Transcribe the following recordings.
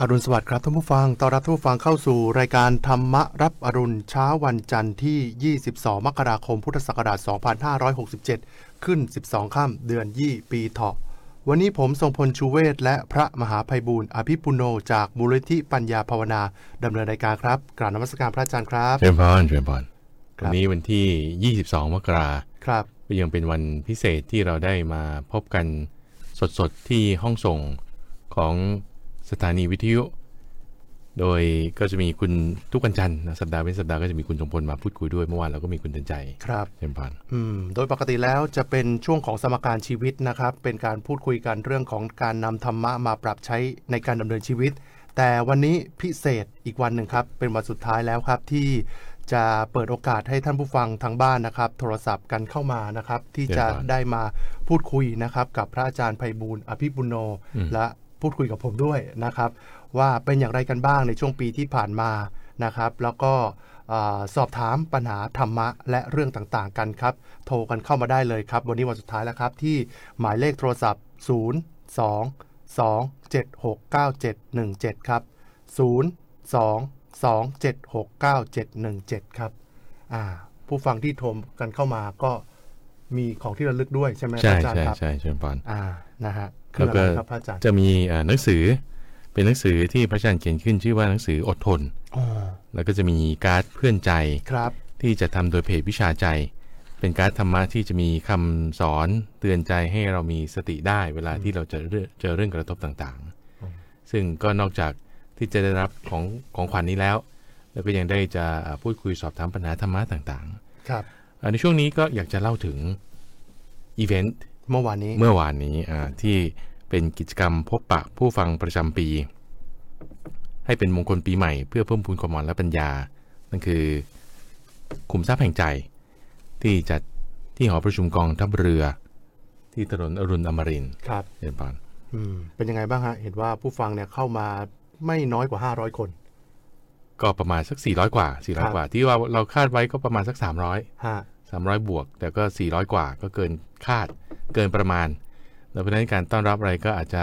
อรุณสวัสดิ์ครับท่านผู้ฟัง ต้อนรับท่านผู้ฟังเข้าสู่รายการธรรมรับอรุณเช้าวันจันทร์ที่ 22 มกราคม พุทธศักราช 2567 ขึ้น 12 ค่ำเดือนยี่ปีเถาะ วันนี้ผมทรงพลชูเวศและพระมหาภัยบูรณ์อภิปุโนจากมูลนิธิปัญญาภาวนาดำเนินรายการครับกราบนมัสการพระอาจารย์ครับเชิญพรเชิญพรครับวันนี้วันที่ 22 มกราครับก็ยังเป็นวันพิเศษที่เราได้มาพบกันสดๆที่ห้องส่งของ สถานีวิทยุ โดยก็จะมีคุณทุกวันจันทร์นะสัปดาห์เป็นสัปดาห์ก็จะมีคุณสมพลมาพูดคุยด้วยเมื่อวานเราก็มีคุณเตือนใจครับเชิญพรอืมโดยปกติแล้วจะเป็นช่วงของสมการชีวิตนะครับ เป็นการพูดคุยกันเรื่องของการนำธรรมะมาปรับใช้ในการดำเนินชีวิต แต่วันนี้พิเศษอีกวันหนึ่งครับ เป็นวันสุดท้ายแล้วครับที่จะเปิดโอกาสให้ท่านผู้ฟังทางบ้านนะครับ โทรศัพท์กันเข้ามานะครับ ที่จะได้มาพูดคุยนะครับ กับพระอาจารย์ไพบูลย์อภิปุโน และ พูดคุยกับผมด้วยนะครับ ว่าเป็นอย่างไรกันบ้างในช่วงปีที่ผ่านมานะครับ แล้วก็เอ่อสอบถามปัญหาธรรมะและเรื่องต่างๆกันครับ โทรกันเข้ามาได้เลยครับ วันนี้วันสุดท้ายแล้วครับ ที่หมายเลขโทรศัพท์ 0 2 2 7 6 9 7 1 7 ครับ 0 2 2 7 6 9 7 1 7 ครับอ่าผู้ฟังที่โทรกันเข้ามาก็มีของที่ระลึกด้วยใช่ไหมใช่อาจารย์ใช่ครับ ใช่เชิญพรอ่านะฮะ คืออะไรครับพระอาจารย์จะมีเอ่อหนังสือเป็นหนังสือที่พระอาจารย์เขียนขึ้นชื่อว่าหนังสืออดทนอ๋อแล้วก็จะมีการ์ดเพื่อนใจครับ ที่จะทำโดยเพจวิชาใจ เป็นการดธรรมะที่จะมีคำสอนเตือนใจให้เรามีสติได้เวลาที่เราเจอเรื่องเจอเรื่องกระทบต่างๆ ซึ่งก็นอกจากที่จะได้รับของของขวัญนนี้แล้ว แล้วก็ยังได้จะพูดคุยสอบถามปัญหาธรรมะต่างครับๆอ่าในช่วงนี้ก็อยากจะเล่าถึงอีเวนต์ เมื่อวานนี้เมื่อวานนี้อ่าที่เป็นกิจกรรมพบปะผู้ฟังประจำปี ให้เป็นมงคลปีใหม่เพื่อเพิ่มพูนความหวังและปัญญา นั่นคือคุมทรัพย์แห่งใจ ที่จัดที่หอประชุมกองทัพเรือ ที่ถนนอรุณอมรินทร์ครับเรียนปานอืมเป็นยังไงบ้างฮะ เห็นว่าผู้ฟังเนี่ยเข้ามาไม่น้อยกว่า 500 คน ก็ประมาณสัก 400 กว่าครับ400 กว่า ที่ว่าเราคาดไว้ก็ประมาณสัก 300ฮะ 300 บวก แต่ก็ 400 กว่าก็เกินคาดเกินประมาณแล้วเพราะฉะนั้นการต้อนรับอะไรก็อาจจะ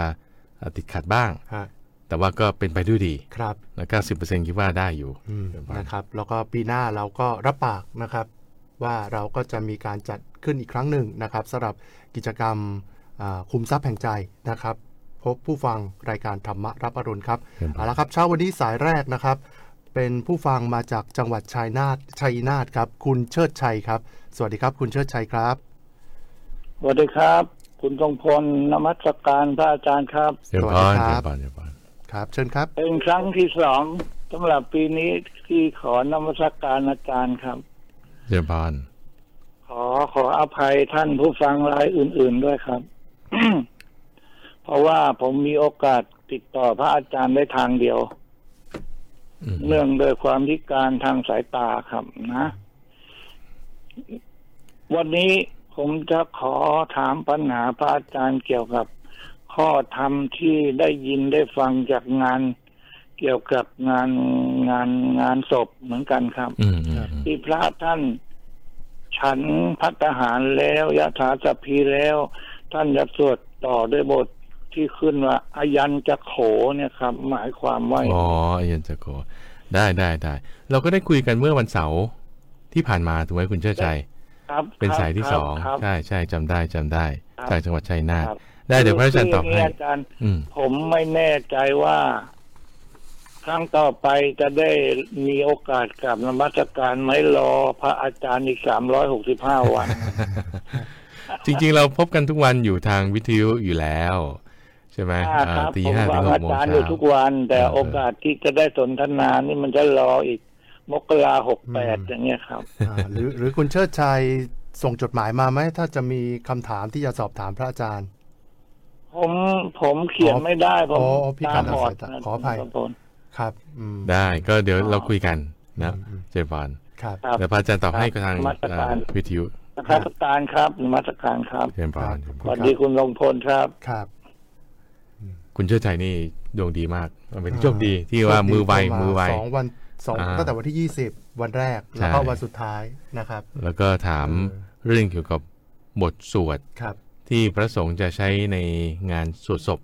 อ่าติดขัดบ้างฮะแต่ว่าก็เป็นไปด้วยดี ครับนะ90%คิดว่าได้อยู่อืมเรียนปานนะครับ แล้วก็ปีหน้าเราก็รับปากนะครับ ว่าเราก็จะมีการจัดขึ้นอีกครั้งหนึ่งนะครับสำหรับกิจกรรมอ่าคุมทรัพย์แห่งใจนะครับ พบผู้ฟังรายการธรรมะรับอรุณครับเรียนปาเอานละครับเช้าวันนี้สายแรกนะครับ เป็นผู้ฟังมาจากจังหวัดชัยนาทชัยนาทครับ คุณเชิดชัยครับ สวัสดีครับ คุณเชิดชัยครับสวัสดีครับ คุณทรงพลนมัสการพระอาจารย์ครับเรียนสวัสปาดีนครัเรียบนปานเรียนปานครับ เชิญครับ เป็นครั้งที่สองสำหรับปีนี้ที่ขอนมัสการอาจารย์ครับเรียนปานขอขออภัยท่านผู้ฟังรายอื่น ๆด้วยครับ เพราะว่าผมมีโอกาสติดต่อพระอาจารย์ได้ทางเดียวอืม เนื่องโดวยความพิการทางสายตาครับนะ วันนี้ผมจะขอถามปัญหาพระอาจารย์เกี่ยวกับข้อธรรมที่ได้ยินได้ฟังจากงานเกี่ยวกับงานงานงานศพเหมือนกันครับอืมอืมอืมที่พระท่าน ฉันพัฒหารแล้วยะถาสพพีแล้ว ท่านจะสวดต่อด้วยบท ที่ขึ้นว่าอายันจะโขเนี่ยครับ หมายความว่าอ๋ออายันจะโกได้ได้ได้เราก็ได้คุยกันเมื่อวันเสาร์ที่ผ่านมาถูกไหมคุณเชื่อใจ ครับ เป็นสายที่ครับสองครับใช่ใช่จำได้จำได้ครับจากจังหวัดชัยนาทครับได้เดี๋ยวพระอาจารย์ตอบคืให้ย่งนี้อาจารย์อืมผมไม่แน่ใจว่า ครั้งต่อไปจะได้มีโอกาสกลับนมัสการไหมรอพระอาจารย์อีกสามร้อยหกสิบห้าวัน จริงๆ เราพบกันทุกวันอยู่ทางวิทยุอยู่แล้ว ใช่ไหมอ่าอ่าครับตีผมห้าฟัถึงงหอากโมงจารย์อเช้ายู่ทุกวัน แต่เออโอกาสที่จะได้สนทนานี่มันจะรออีกมกราหกแปดอืมอย่างเงี้ยครับอ่าหรือหรือคุณเชิดชัยส่งจดหมายมาไหม ถ้าจะมีคำถามที่จะสอบถามพระอาจารย์ ผมผมเขียนไม่ได้ผมอ๋อพี่ตาการบอดสายตานะขออภัยคุณกำพลครับอืมได้ก็เดี๋ยวเราคุยกันนะอืมอืมเจฟานครับครับแล้วพระอาจารย์ตอบให้กับทางนมัสการอ่าวิทยุนมัสการครับนมัสการครับเจฟานครับสวัสดีคุณลงพลครับครับ คุณเชื่อใจนี่ดวงดีมากมันเป็นโชคดีที่ว่ามือไวโชคดีมือไวสองวันสองอ่าตั้งแต่วันที่ 20 วันแรก แล้วก็ใช่วันสุดท้ายนะครับ แล้วก็ถามเออเรื่องเกี่ยวกับบทสวดครับที่พระสงฆ์จะใช้ในงานสวดศพ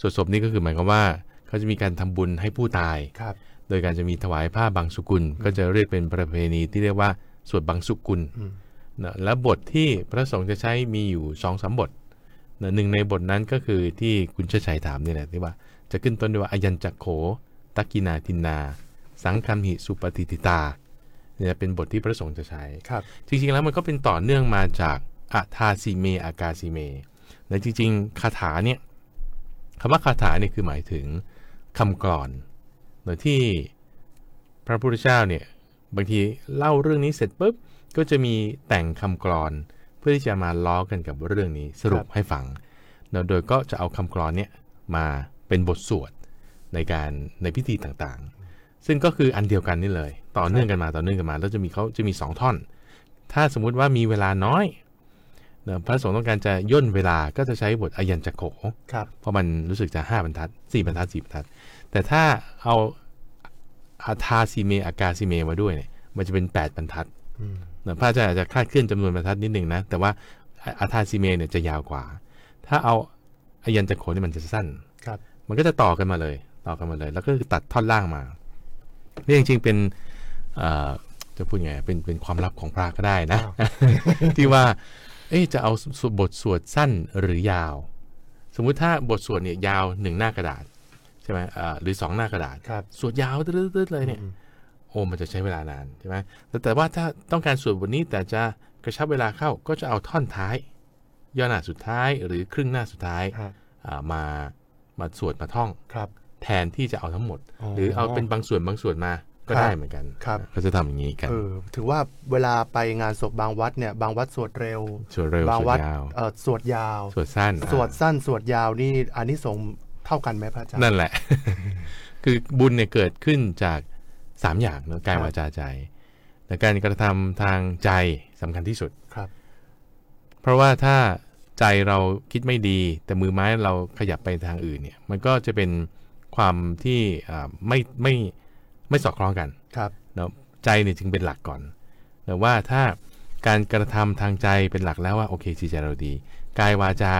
สวดศพนี่ก็คือหมายความว่า เขาจะมีการทำบุญให้ผู้ตายครับโดยการจะมีถวายผ้าบางสุกุล ก็จะเรียกเป็นประเพณีที่เรียกว่าสวดบางสุกุลอืมนะและบทที่พระสงฆ์จะใช้มีอยู่สองสามบทนะ หนึ่งในบทนั้นก็คือที่คุณเชษชัยถามนี่แหละที่ว่าจะขึ้นต้นด้วยว่าอายัญจักโขตักกินาทินนา สังคัมหิสุปฏิติตาเนี่ยเป็นบทที่พระสงฆ์จะใช้ครับจริงๆแล้วมันก็เป็นต่อเนื่องมาจากอัทาสีเมอากาสีเมแต่จริงๆคาถาเนี่ยคำว่าคาถาเนี่ยคือหมายถึงคำกลอนโดยที่พระพุทธเจ้าเนี่ยบางทีเล่าเรื่องนี้เสร็จปุ๊บก็จะมีแต่งคำกลอน เพื่อที่จะมาล้อกันกับเรื่องนี้สรุปให้ฟังเนอะโดยก็จะเอาคำกลอนเนี่ยมาเป็นบทสวดในการในพิธีต่างๆ ซึ่งก็คืออันเดียวกันนี่เลย ต่อเนื่องกันมาต่อเนื่องกันมา แล้วจะมีเขาจะมีสองท่อน ถ้าสมมุติว่ามีเวลาน้อยเนอะพระสงฆ์ต้องการจะย่นเวลาก็จะใช้บทอายัญจะโขครับเพราะมันรู้สึกจะห้าบรรทัดสี่บรรทัดสี่บรรทัด แต่ถ้าเอาอาทาซีเมอากาซีเมมาด้วยเนี่ยมันจะเป็นแปดบรรทัดอืมเนอะ พระอาจารย์อาจจะคลาดเคลื่อนจำนวนบรรทัดนิดหนึ่งนะ แต่ว่าอาทาซีเมเนี่ยจะยาวกว่า ถ้าเอาอายัญจะโขนี่มันจะสั้นครับ มันก็จะต่อกันมาเลย ต่อกันมาเลย แล้วก็คือตัดท่อนล่างมานี่จริงๆเป็นเอ่อจะพูดไงเป็นเป็นความลับของพระก็ได้นะ ที่ว่า เอ๊ะจะเอาสวดบทสวดสั้นหรือยาว สมมุติถ้าบทสวดเนี่ยยาวหนึ่งหน้ากระดาษใช่ไหมอ่าหรือสองหน้ากระดาษครับสวดยาวตืดๆเลยเนี่ยอืม โอ้มันจะใช้เวลานานใช่ไหมแต่แต่ว่าถ้าต้องการสวดบทนี้แต่จะกระชับเวลาเข้าก็จะเอาท่อนท้าย ย่อหน้าสุดท้ายหรือครึ่งหน้าสุดท้ายฮะอ่ามามาสวดมาท่องครับ แทนที่จะเอาทั้งหมดอ๋อหรือเอาเป็นบางส่วนบางส่วนมาก็ครับได้เหมือนกันครับก็จะทำอย่างนี้กันเออถือว่าเวลาไปงานศพบางวัดเนี่ยบางวัดสวดเร็วสวดเร็วบางสววัดดยาวเอ่อสวดยาวสวดสั้นสวดอ่าสั้นสวดยาวนี่อันนี้สงส์เท่ากันไหมพระอาจารย์นั่นแหละ คือบุญเนี่ยเกิดขึ้นจาก สามอย่างเนอะกายครับวาจาใจ แต่การกระทำทางใจสำคัญที่สุดครับ เพราะว่าถ้าใจเราคิดไม่ดี แต่มือไม้เราขยับไปทางอื่นเนี่ย มันก็จะเป็นความที่อ่าไม่ไม่ไม่สอดคล้องกันครับเนาะใจเนี่ยจึงเป็นหลักก่อนแต่ว่าถ้าการกระทำทางใจเป็นหลักแล้วว่าโอเคจิตใจเราดี กายวาจา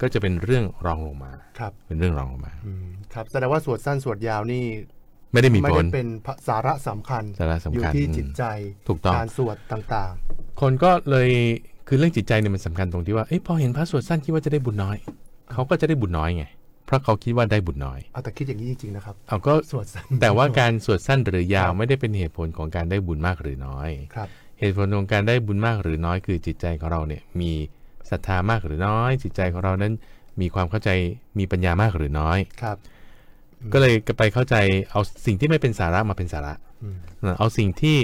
ก็จะเป็นเรื่องรองลงมา ครับ เป็นเรื่องรองลงมาอืมครับ แสดงว่าสวดสั้นสวดยาวนี่ ไม่ได้มีไม่ผได้ลเป็นสาระสำคัญสาระสำคัญอยู่ที่จิตใจถูกต้องการสวดต่างคนก็เลยคือเรื่องจิตใจเนี่ยมันสำคัญตรงที่ว่าเอ้ยพอเห็นพระสวดสั้นคิดว่าจะได้บุญน้อย เขาก็จะได้บุญน้อยไงเพราะเขาคิดว่าได้บุญน้อยๆเอาแต่คิดอย่างนี้จริงๆนะครับเอาก็สวดสั้นแต่ว่าการสวดสั้นหรือยาวครับไม่ได้เป็นเหตุผลของการได้บุญมากหรือน้อยครับเหตุผลของการได้บุญมากหรือน้อยคือจิตใจของเราเนี่ยมีศรัทธามากหรือน้อย จิตใจของเรานั้นมีความเข้าใจมีปัญญามากหรือน้อยครับ ก็เลยไปเข้าใจเอาสิ่งที่ไม่เป็นสาระมาเป็นสาระอืมเอาสิ่งที่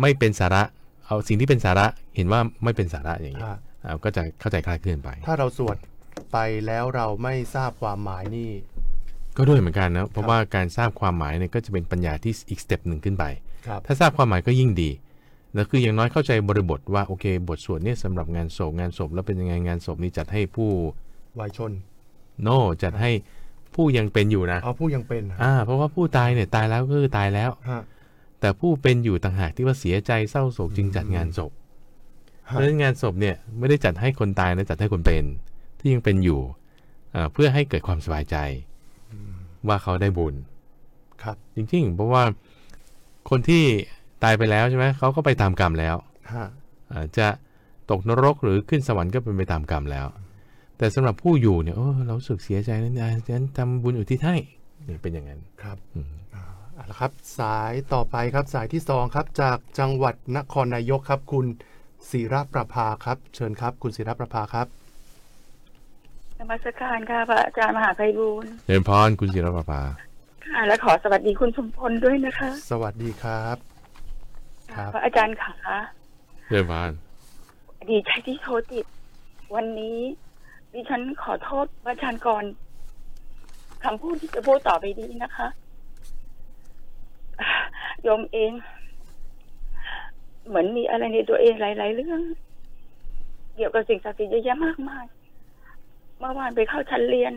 ไม่เป็นสาระ เอาสิ่งที่เป็นสาระเห็นว่าไม่เป็นสาระอย่างนี้ยถ้าอ่าก็จะเข้าใจคลาดเคลื่อนไป ถ้าเราสวดไปแล้วเราไม่ทราบความหมายนี่ ก็ด้วยเหมือนกันนะเพราะว่าการทราบความหมายเนี่ยก็จะเป็นปัญญาที่อีก step หนึ่งขึ้นไปครับถ้าทราบความหมายก็ยิ่งดีแล้วคืออย่างน้อยเข้าใจบริบทว่าโอเค บทสวดเนี่ยสำหรับงานศพงานศพแล้วเป็นยังไงงานศพนี้จัดให้ผู้วัยชน โนจัดให้ ผู้ยังเป็นอยู่นะเอาผู้ยังเป็นฮะอ่าเพราะว่าผู้ตายเนี่ยตายแล้วก็คือตายแล้วฮะแต่ผู้เป็นอยู่ต่างหากที่ว่าเสียใจเศร้าโศกจึงจัดงานศพเพฮะราะฉะนั้นงานศพเนี่ยไม่ได้จัดให้คนตายนะจัดให้คนเป็น ที่ยังเป็นอยู่อ่าเพื่อให้เกิดความสบายใจว่าเขาได้บุญ ครับ จริงๆ เพราะว่าคนที่ตายไปแล้วใช่ไหมเขาก็ไปตามกรรมแล้วฮะอาจจะตกนรกหรือขึ้นสวรรค์ก็เป็นไปตามกรรมแล้ว แต่สำหรับผู้อยู่เนี่ยโอ้เรารู้สึกเสียใจนะอาจารย์ทำบุญอุทิศให้นี่เป็นอย่างนั้นครับอืมเอาละครับสายต่อไปครับสายที่สองครับ จากจังหวัดนครนายกครับ คุณศิรประภาครับ เชิญครับ คุณศิรประภาครับนมัสการค่ะพระอาจารย์มหาไพบูลย์เจริญพรคุณศิรประภาค่ะและขอสวัสดีคุณสมพลด้วยนะคะ สวัสดีครับครับพระอาจารย์ขาเจริญพรดีใจที่โทรติดวันนี้ ดิฉันขอโทษพระอาจารคำพูดที่จะพูดต่อไปดีนะคะโยมเอง เหมือนมีอะไรในตัวเองหลาย ๆ เรื่อง เกี่ยวกับสิ่งศักดิ์สิทธิ์เยอะแยะมากมายเมื่อวานไปเข้าชั้นเรียน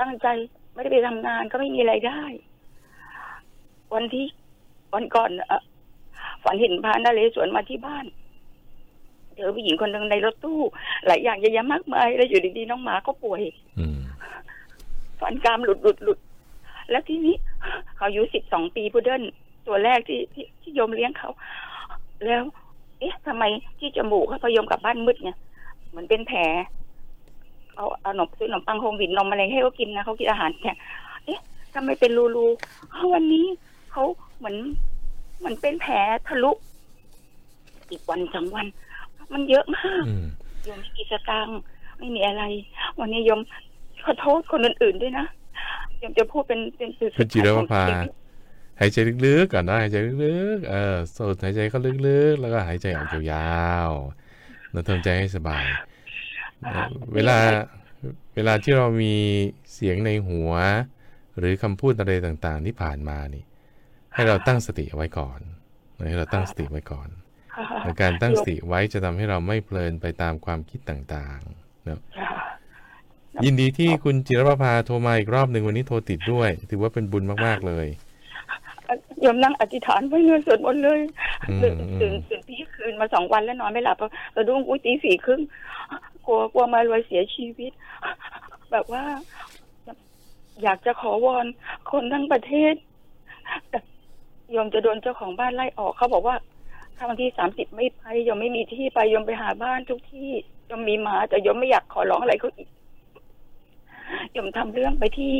ตั้งใจไม่ได้ไปทำงานก็ไม่มีไรายได้ วันที่วันก่อนอฝันเห็นพระนเรศวรมาที่บ้าน จอผู้หญิงคนหนึ่งในรถตู้ หลายอย่างเยอะแยะมากมายแล้วอยู่ดีๆน้องหมาก็ป่วยอืมฟันกรามหลุดหลุดหลุดแล้วทีนี้เขาอายุสิบสองปีพุดเดิ้ลตัวแรกที่ที่ที่โยมเลี้ยงเขา แล้ว เอ๊ะทำไมที่จมูกเขาพอยมกลับบ้านมืดเนี่ยเหมือนเป็นแผลเอาเอาขนมซื้อขนมปังโฮมวินนมอะไรให้เขากินนะเขากินอาหารเนี่ยเอ๊ะทำไมเป็นรูรูๆเอาวันนี้เขาเหมือนเหมือนเป็นแผลทะลุอีกวันสองวัน มันเยอะมากอืมโยมไม่มีสตางค์ไม่มีอะไร วันนี้โยมขอโทษคนอื่นๆด้วยนะโยมจะพูดเป็นเป็นสื่อคุณจิรวภาหายใจลึกๆก่อนนะหายใจลึกๆเออสูดหายใจเข้าลึกๆ แล้วก็หายใจออกยาวๆแล้วทำใจให้สบายเอ่อเวลาเวลาที่เรามีเสียงในหัว หรือคำพูดอะไรต่างๆ ที่ผ่านมานี่ ให้เราตั้งสติเอาไว้ก่อนให้เราตั้งสติไว้ก่อนค่ะและ การตั้งสติไว้จะทำให้เราไม่เพลินไปตามความคิดต่างๆเนอะค่ะยินดีที่คุณจิรประภาโทรมาอีกรอบหนึ่งวันนี้โทรติดด้วย ถือว่าเป็นบุญมากๆเลยโยมนั่งอธิษฐานไว้เลยสวดมนต์เลยอืมตื่นอืมตื่นตื่นที่คืนมาสองวันแล้วนอนไม่หลับกระดุ้งอุ้ยตีสี่ครึ่งกลัวกลัวมารวยเสียชีวิต แบบว่า อยากจะขอวอนคนทั้งประเทศแต่โยมจะโดนเจ้าของบ้านไล่ออกเขาบอกว่า ถ้าวันที่สามสิบไม่ไปยมไม่มีที่ไปยมไปหาบ้านทุกที่ยมมีหมาแต่ยมไม่อยากขอร้องอะไรเขาอีกยมทำเรื่องไปที่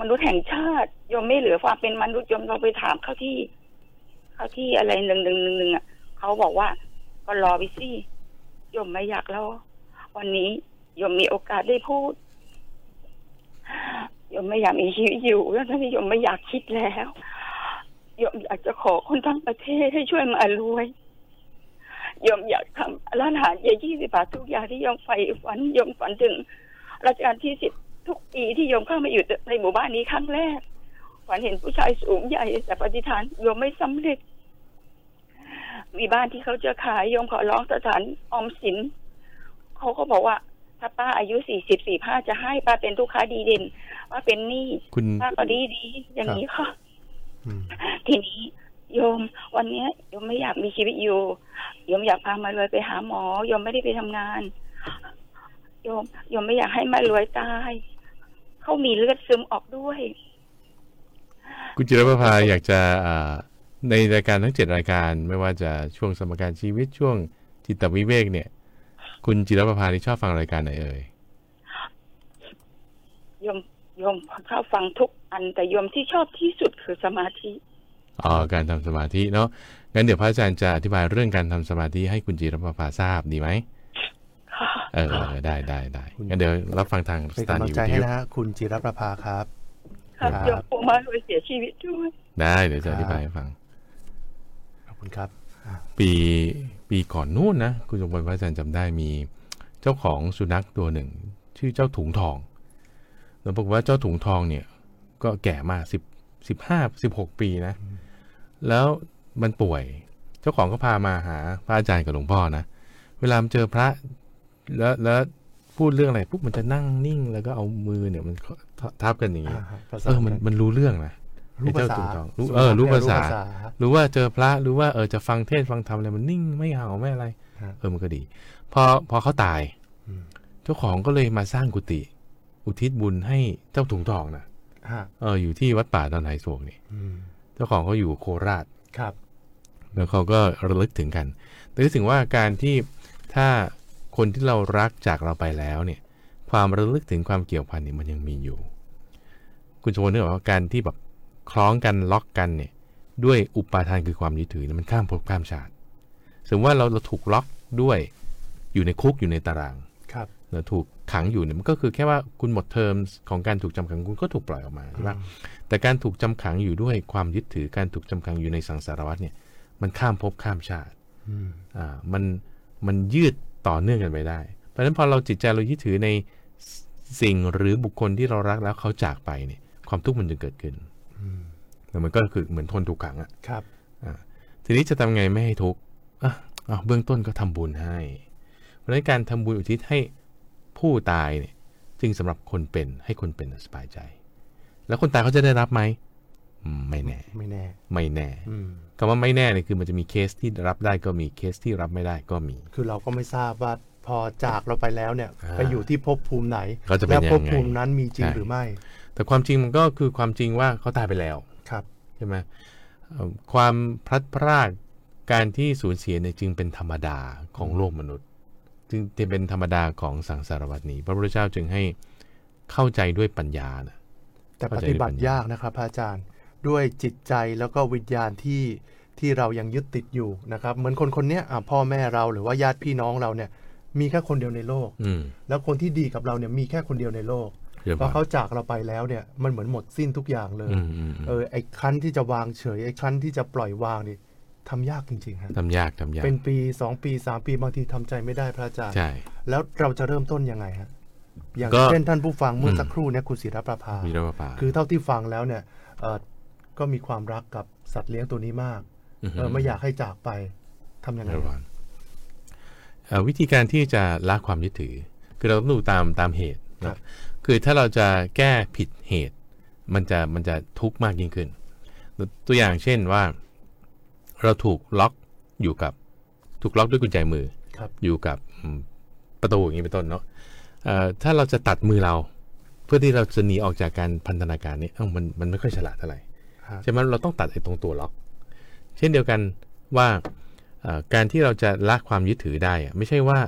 มนุษย์แห่งชาติยมไม่เหลือความเป็นมนุษย์ยมเราไปถามเขาที่เขาที่อะไรหนึ่งหนึ่งหนึ่งหนึ่งอะเขาบอกว่าก็รอไปสิยมไม่อยากแล้ววันนี้ยมมีโอกาสได้พูดยมไม่อยากมีชีวิตอยู่แล้วที่ยมไม่อยากคิดแล้ว ยมอยากจะขอคนทั้งประเทศให้ช่วยมารวยโยมอยากทำร้านอาหารเยยี่สิบบาททุกอย่างที่โยมใฝ่ฝันโยมฝันถึงรัชกาลที่สิบทุกปีที่โยมเข้ามาอยู่ในหมู่บ้านนี้ครั้งแรกฝันเห็นผู้ชายสูงใหญ่แต่ปฏิฐานโยมไม่สำเร็จ มีบ้านที่เขาจะขายโยมขอร้องสถานออมสินเขาก็บอกว่าถ้าป้าอายุสี่สิบสี่ห้าจะให้ป้าเป็นลูกค้าดีเด่นป้าเป็นหนี้คุณป้าก็ดีดีอย่างนี้ค่ะอืม ทีนี้โยม วันเนี้ยโยมไม่อยากมีชีวิตอยู่โยมอยากพามารวยไปหาหมอโยมไม่ได้ไปทำงานโยมโยมไม่อยากให้มารวยตายเขามีเลือดซึมออกด้วย คุณจิรประภาอยากจะอ่าในรายการทั้งเจ็ดรายการไม่ว่าจะช่วงสมการชีวิตช่วงจิตวิเวกเนี่ย คุณจิรประภาที่ชอบฟังรายการไหนเอ่ยโยมโยมชอบฟังทุก อันแต่โยมที่ชอบที่สุดคือสมาธิอ๋อการทำสมาธิเนาะงั้นเดี๋ยวพระอาจารย์จะอธิบายเรื่องการทำสมาธิให้คุณจิรประภาทราบดีไหมค่ะเออเออได้ได้ได้งั้นเดี๋ยวรับฟังทางเป็นสถานีกำลังวิใจทให้ยุนะฮะคุณจิรประภาครับครับครับโยมกลัวมารวยเสียชีวิตด้วยได้เดี๋ยวจะอธิบายให้ฟังขอบคุณครับ ปีปีก่อนนู่นนะคุณสมบัติพระอาจารย์จำได้มีเจ้าของสุนัขตัวหนึ่ง ชื่อเจ้าถุงทองแล้วบอกว่าเจ้าถุงทองเนี่ย ก็แก่มากสิบสิบห้าสิบหกปีนะ แล้วมันป่วย เจ้าของก็พามาหาพระอาจารย์กับหลวงพ่อนะ เวลามันเจอพระแล้วแล้วพูดเรื่องอะไรปุ๊บมันจะนั่งนิ่งแล้วก็เอามือเนี่ยมันทับกันอย่างนี้อ่าฮะภาษาเออมันมันรู้เรื่องนะรู้ภาษาไอ้เจ้าถุงทองรู้เออ รู้ภาษา รู้หรือว่าเจอพระหรือว่าเออจะฟังเทศน์ฟังธรรมอะไรมันนิ่งไม่เห่าไม่อะไรฮะเออมันก็ดี พอพอเขาตายอืมเจ้าของก็เลยมาสร้างกุฏิอุทิศบุญให้เจ้าถุงทองนะฮะ เอออยู่ที่วัดป่าดอนไหโศกนี่อืมเจ้าของเขาอยู่โคราชครับ แล้วเขาก็ระลึกถึงกันแต่ก็ถึงว่าการที่ถ้าคนที่เรารักจากเราไปแล้วเนี่ย ความระลึกถึงความเกี่ยวพันเนี่ยมันยังมีอยู่ คุณโชว์นึกออกว่าการที่แบบคล้องกันล็อกกันเนี่ย ด้วยอุปาทานคือความยึดถือเนี่ยมันข้ามภพข้ามชาติสมมติว่าเราเราถูกล็อกด้วยอยู่ในคุกอยู่ในตาราง ครับเราถูก ขังอยู่เนี่ยมันก็คือแค่ว่าคุณหมดเทอมของการถูกจำขังคุณก็ถูกปล่อยออกมาใช่ปะแต่การถูกจำขังอยู่ด้วยความยึดถือการถูกจำขังอยู่ในสังสารวัฏเนี่ยมันข้ามภพข้ามชาติอืมอ่ามันมันยืดต่อเนื่องกันไปได้ เพราะฉะนั้นพอเราจิตใจเรายึดถือในสิ่งหรือบุคคลที่เรารักแล้วเขาจากไปเนี่ย ความทุกข์มันจึงเกิดขึ้นอืมแล้วมันก็คือเหมือนทนถูกขังอะครับทีนี้จะทำไงไม่ให้ทุกข์อะอะเบื้องต้นก็ทำบุญให้ เพราะฉะนั้นการทำบุญอุทิศให้ ผู้ตายเนี่ยจึงสำหรับคนเป็นให้คนเป็นสบายใจ แล้วคนตายเขาจะได้รับไหมอืมไม่แน่ ไม่แน่ ไม่แน่อืมคำว่าไม่แน่เนี่ยคือมันจะมีเคสที่รับได้ก็มีเคสที่รับไม่ได้ก็มี คือเราก็ไม่ทราบว่าพอจากเราไปแล้วเนี่ยอ่าไปอยู่ที่ภพภูมิไหนเขาจะเป็นและยังไงภพภูมินั้นมีจริงใช่หรือไม่ แต่ความจริงมันก็คือความจริงว่าเขาตายไปแล้วครับใช่ไหมเอ่อความพลัดพรากการที่สูญเสียเนี่ยจึงเป็นธรรมดาของโลกมนุษย์ จึงเป็นธรรมดาของสังสารวัตนี้ พระพุทธเจ้าจึงให้เข้าใจด้วยปัญญานะแต่ปเข้าใจฏิบัติด้วยปัญญายยากนะครับพระอาจารย์ด้วยจิตใจแล้วก็วิญญาณที่ที่เรายังยึดติดอยู่นะครับ เหมือนคนคนเนี้ยอะพ่อแม่เราหรือว่าญาติพี่น้องเราเนี่ย มีแค่คนเดียวในโลกอืมแล้วคนที่ดีกับเราเนี่ยมีแค่คนเดียวในโลกเรียบพร้ออยเขาจากเราไปแล้วเนี่ยมันเหมือนหมดสิ้นทุกอย่างเลยอืมอืมอืมเออไอ้คันที่จะวางเฉยไอ้คันที่จะปล่อยวางนี่ ทำยากจริงๆฮะทำยากทำยาก เป็นปีสองปีสามปีบางทีทำใจไม่ได้พระอาจารย์ ใช่ แล้วเราจะเริ่มต้นยังไงฮะ อย่างก็เช่นท่านผู้ฟังเมื่ออมสักครู่เนี่ยคุณศิรประภามีเรื่องป่าคือเท่าที่ฟังแล้วเนี่ยเออก็มีความรักกับสัตว์เลี้ยงตัวนี้มากเออไม่อยากให้จากไปทำยังไงเรียบร้อยเอ่อวิธีการที่จะละความยึดถือ คือเราต้องดูตามตามเหตุครันะบคือถ้าเราจะแก้ผิดเหตุ มันจะมันจะทุกข์มากยิ่งขึ้น ตัวอย่างเช่นว่า เราถูกล็อกอยู่กับ ถูกล็อกด้วยกุญแจมือครับอยู่กับอืมประตูอย่างนี้เป็นต้นเนาะเอ่อถ้าเราจะตัดมือเรา เพื่อที่เราจะหนีออกจากการพันธนาการนี้เอ้ามันมันไม่ค่อยฉลาดเท่าไหร่ฮะใช่ไหมเราต้องตัดไอ้ตรงตัวล็อก เช่นเดียวกันว่าเอ่อการที่เราจะละความยึดถือได้อะไม่ใช่ว่า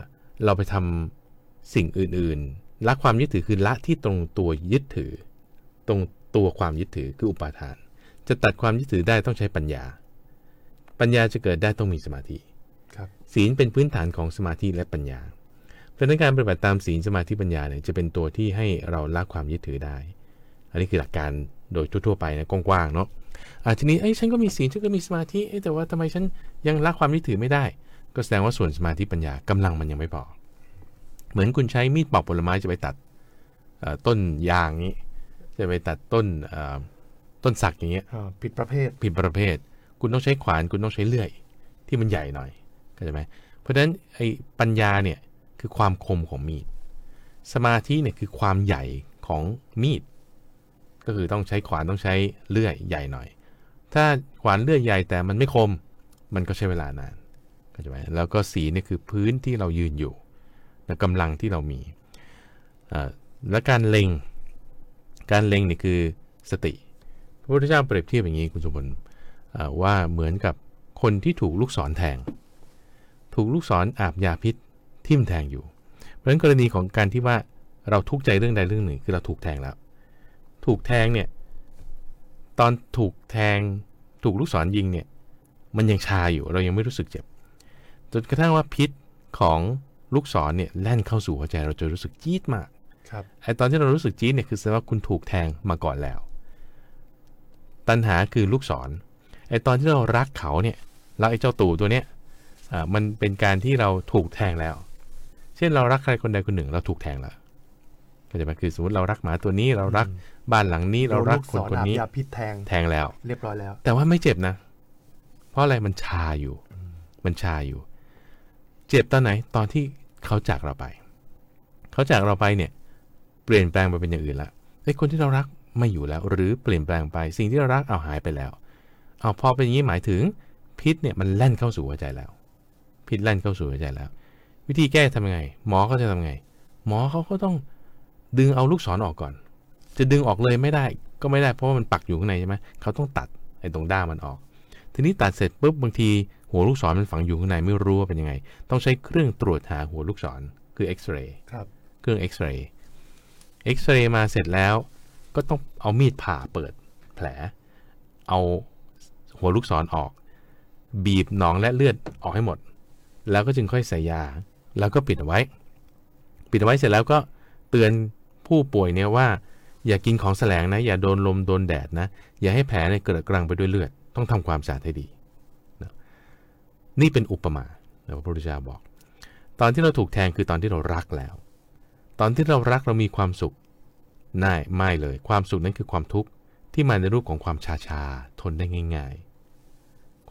เราไปทำสิ่งอื่น ๆ ละความยึดถือคือละที่ตรงตัวยึดถือ ตรงตัวความยึดถือคืออุปาทาน จะตัดความยึดถือได้ต้องใช้ปัญญา ปัญญาจะเกิดได้ต้องมีสมาธิครับศีลเป็นพื้นฐานของสมาธิและปัญญาเพราะฉะนั้นการปฏิบัติตามศีลสมาธิปัญญาเนี่ยจะเป็นตัวที่ให้เราละความยึดถือได้ อันนี้คือหลักการโดยทั่วๆไปนะกว้างๆเนาะอะทีนี้ไอ้ยฉันก็มีศีลฉันก็มีสมาธิเอ้ยแต่ว่าทำไมฉันยังละความยึดถือไม่ได้ ก็แสดงว่าส่วนสมาธิปัญญากำลังมันยังไม่พอ เหมือนคุณใช้มีดปอกผลไม้จะไปตัดเอ่อต้นยางนี้ จะไปตัดต้นเอ่อต้นสักอย่างเงี้ยอ่าผิดประเภทผิดประเภท คุณต้องใช้ขวานคุณต้องใช้เลื่อย ที่มันใหญ่หน่อยเข้าใจไหมเพราะฉะนั้นไอ้ปัญญาเนี่ยคือความคมของมีด สมาธิเนี่ยคือความใหญ่ของมีด ก็คือต้องใช้ขวานต้องใช้เลื่อยใหญ่หน่อย ถ้าขวานเลื่อยใหญ่แต่มันไม่คม มันก็ใช้เวลานานเข้าใจไหมแล้วก็สีเนี่ยคือพื้นที่เรายืนอยู่และกำลังที่เรามีและการเล็ง การเล็งเนี่ยคือสติ พระพุทธเจ้าเปรียบเทียบอย่างนี้คุณสมบัติ ว่าเหมือนกับคนที่ถูกลูกศรแทง ถูกลูกศรอาบยาพิษทิ่มแทงอยู่ เพราะฉะนั้นกรณีของการที่ว่าเราทุกข์ใจเรื่องใดเรื่องหนึ่งคือเราถูกแทงแล้ว ถูกแทงเนี่ยตอนถูกแทงถูกลูกศรยิงเนี่ยมันยังชาอยู่เรายังไม่รู้สึกเจ็บจนกระทั่งว่าพิษของลูกศรเนี่ยแล่นเข้าสู่หัวใจเราจะรู้สึกจี๊ดมากครับไอตอนที่เรารู้สึกจี๊ดเนี่ยคือแสดงว่าคุณถูกแทงมาก่อนแล้ว ตัณหาคือลูกศร ไอตอนที่เรารักเขาเนี่ยรักไอเจ้าตู่ตัวเนี้ยอ่ามันเป็นการที่เราถูกแทงแล้ว เช่นเรารักใครคนใดคนหนึ่งเราถูกแทงแล้วเข้าใจไหมคือสมมติเรารักหมาตัวนี้เรารักบ้านหลังนี้เรารักคนคนนี้โดลูกศรอาบยาพิษแทงแทงแล้ว เรียบร้อยแล้ว แต่ว่าไม่เจ็บนะ เพราะอะไรมันชาอยู่ มันชาอยู่ เจ็บตอนไหนตอนที่เขาจากเราไป เขาจากเราไปเนี่ย เปลี่ยนแปลงไปเป็นอย่างอื่นละไอ้คนที่เรารักไม่อยู่แล้ว หรือเปลี่ยนแปลงไป สิ่งที่เรารักเอาหายไปแล้ว เอาพอเป็นอย่างนี้หมายถึงพิษเนี่ยมันแล่นเข้าสู่หัวใจแล้ว พิษแล่นเข้าสู่หัวใจแล้ว วิธีแก้ทำยังไง หมอเขาจะทำไง หมอเขาก็ต้องดึงเอาลูกศรออกก่อน จะดึงออกเลยไม่ได้ก็ไม่ได้เพราะว่ามันปักอยู่ข้างในใช่ไหมเขาต้องตัดไอ้ตรงด้ามมันออก ทีนี้ตัดเสร็จปุ๊บบางทีหัวลูกศรมันฝังอยู่ข้างในไม่รู้ว่าเป็นยังไง ต้องใช้เครื่องตรวจหาหัวลูกศรคือเอ็กซเรย์ครับเครื่องเอ็กซเรย์เอ็กซเรย์มาเสร็จแล้ว ก็ต้องเอามีดผ่าเปิดแผล เอา หัวลูกศรออก บีบหนองและเลือดออกให้หมด แล้วก็จึงค่อยใส่ยา แล้วก็ปิดเอาไว้ ปิดเอาไว้เสร็จแล้วก็เตือนผู้ป่วยเนี่ยว่า อย่ากินของแสลงนะ อย่าโดนลมโดนแดดนะ อย่าให้แผลเนี่ยเกิดกรังไปด้วยเลือด ต้องทำความสะอาดให้ดีนะนี่เป็นอุปมาพระพุทธเจ้าบอก ตอนที่เราถูกแทงคือตอนที่เรารักแล้ว ตอนที่เรารักเรามีความสุขน่ายไม่เลย ความสุขนั้นคือความทุกข์ที่มาในรูปของความชาชาทนได้ง่ายๆ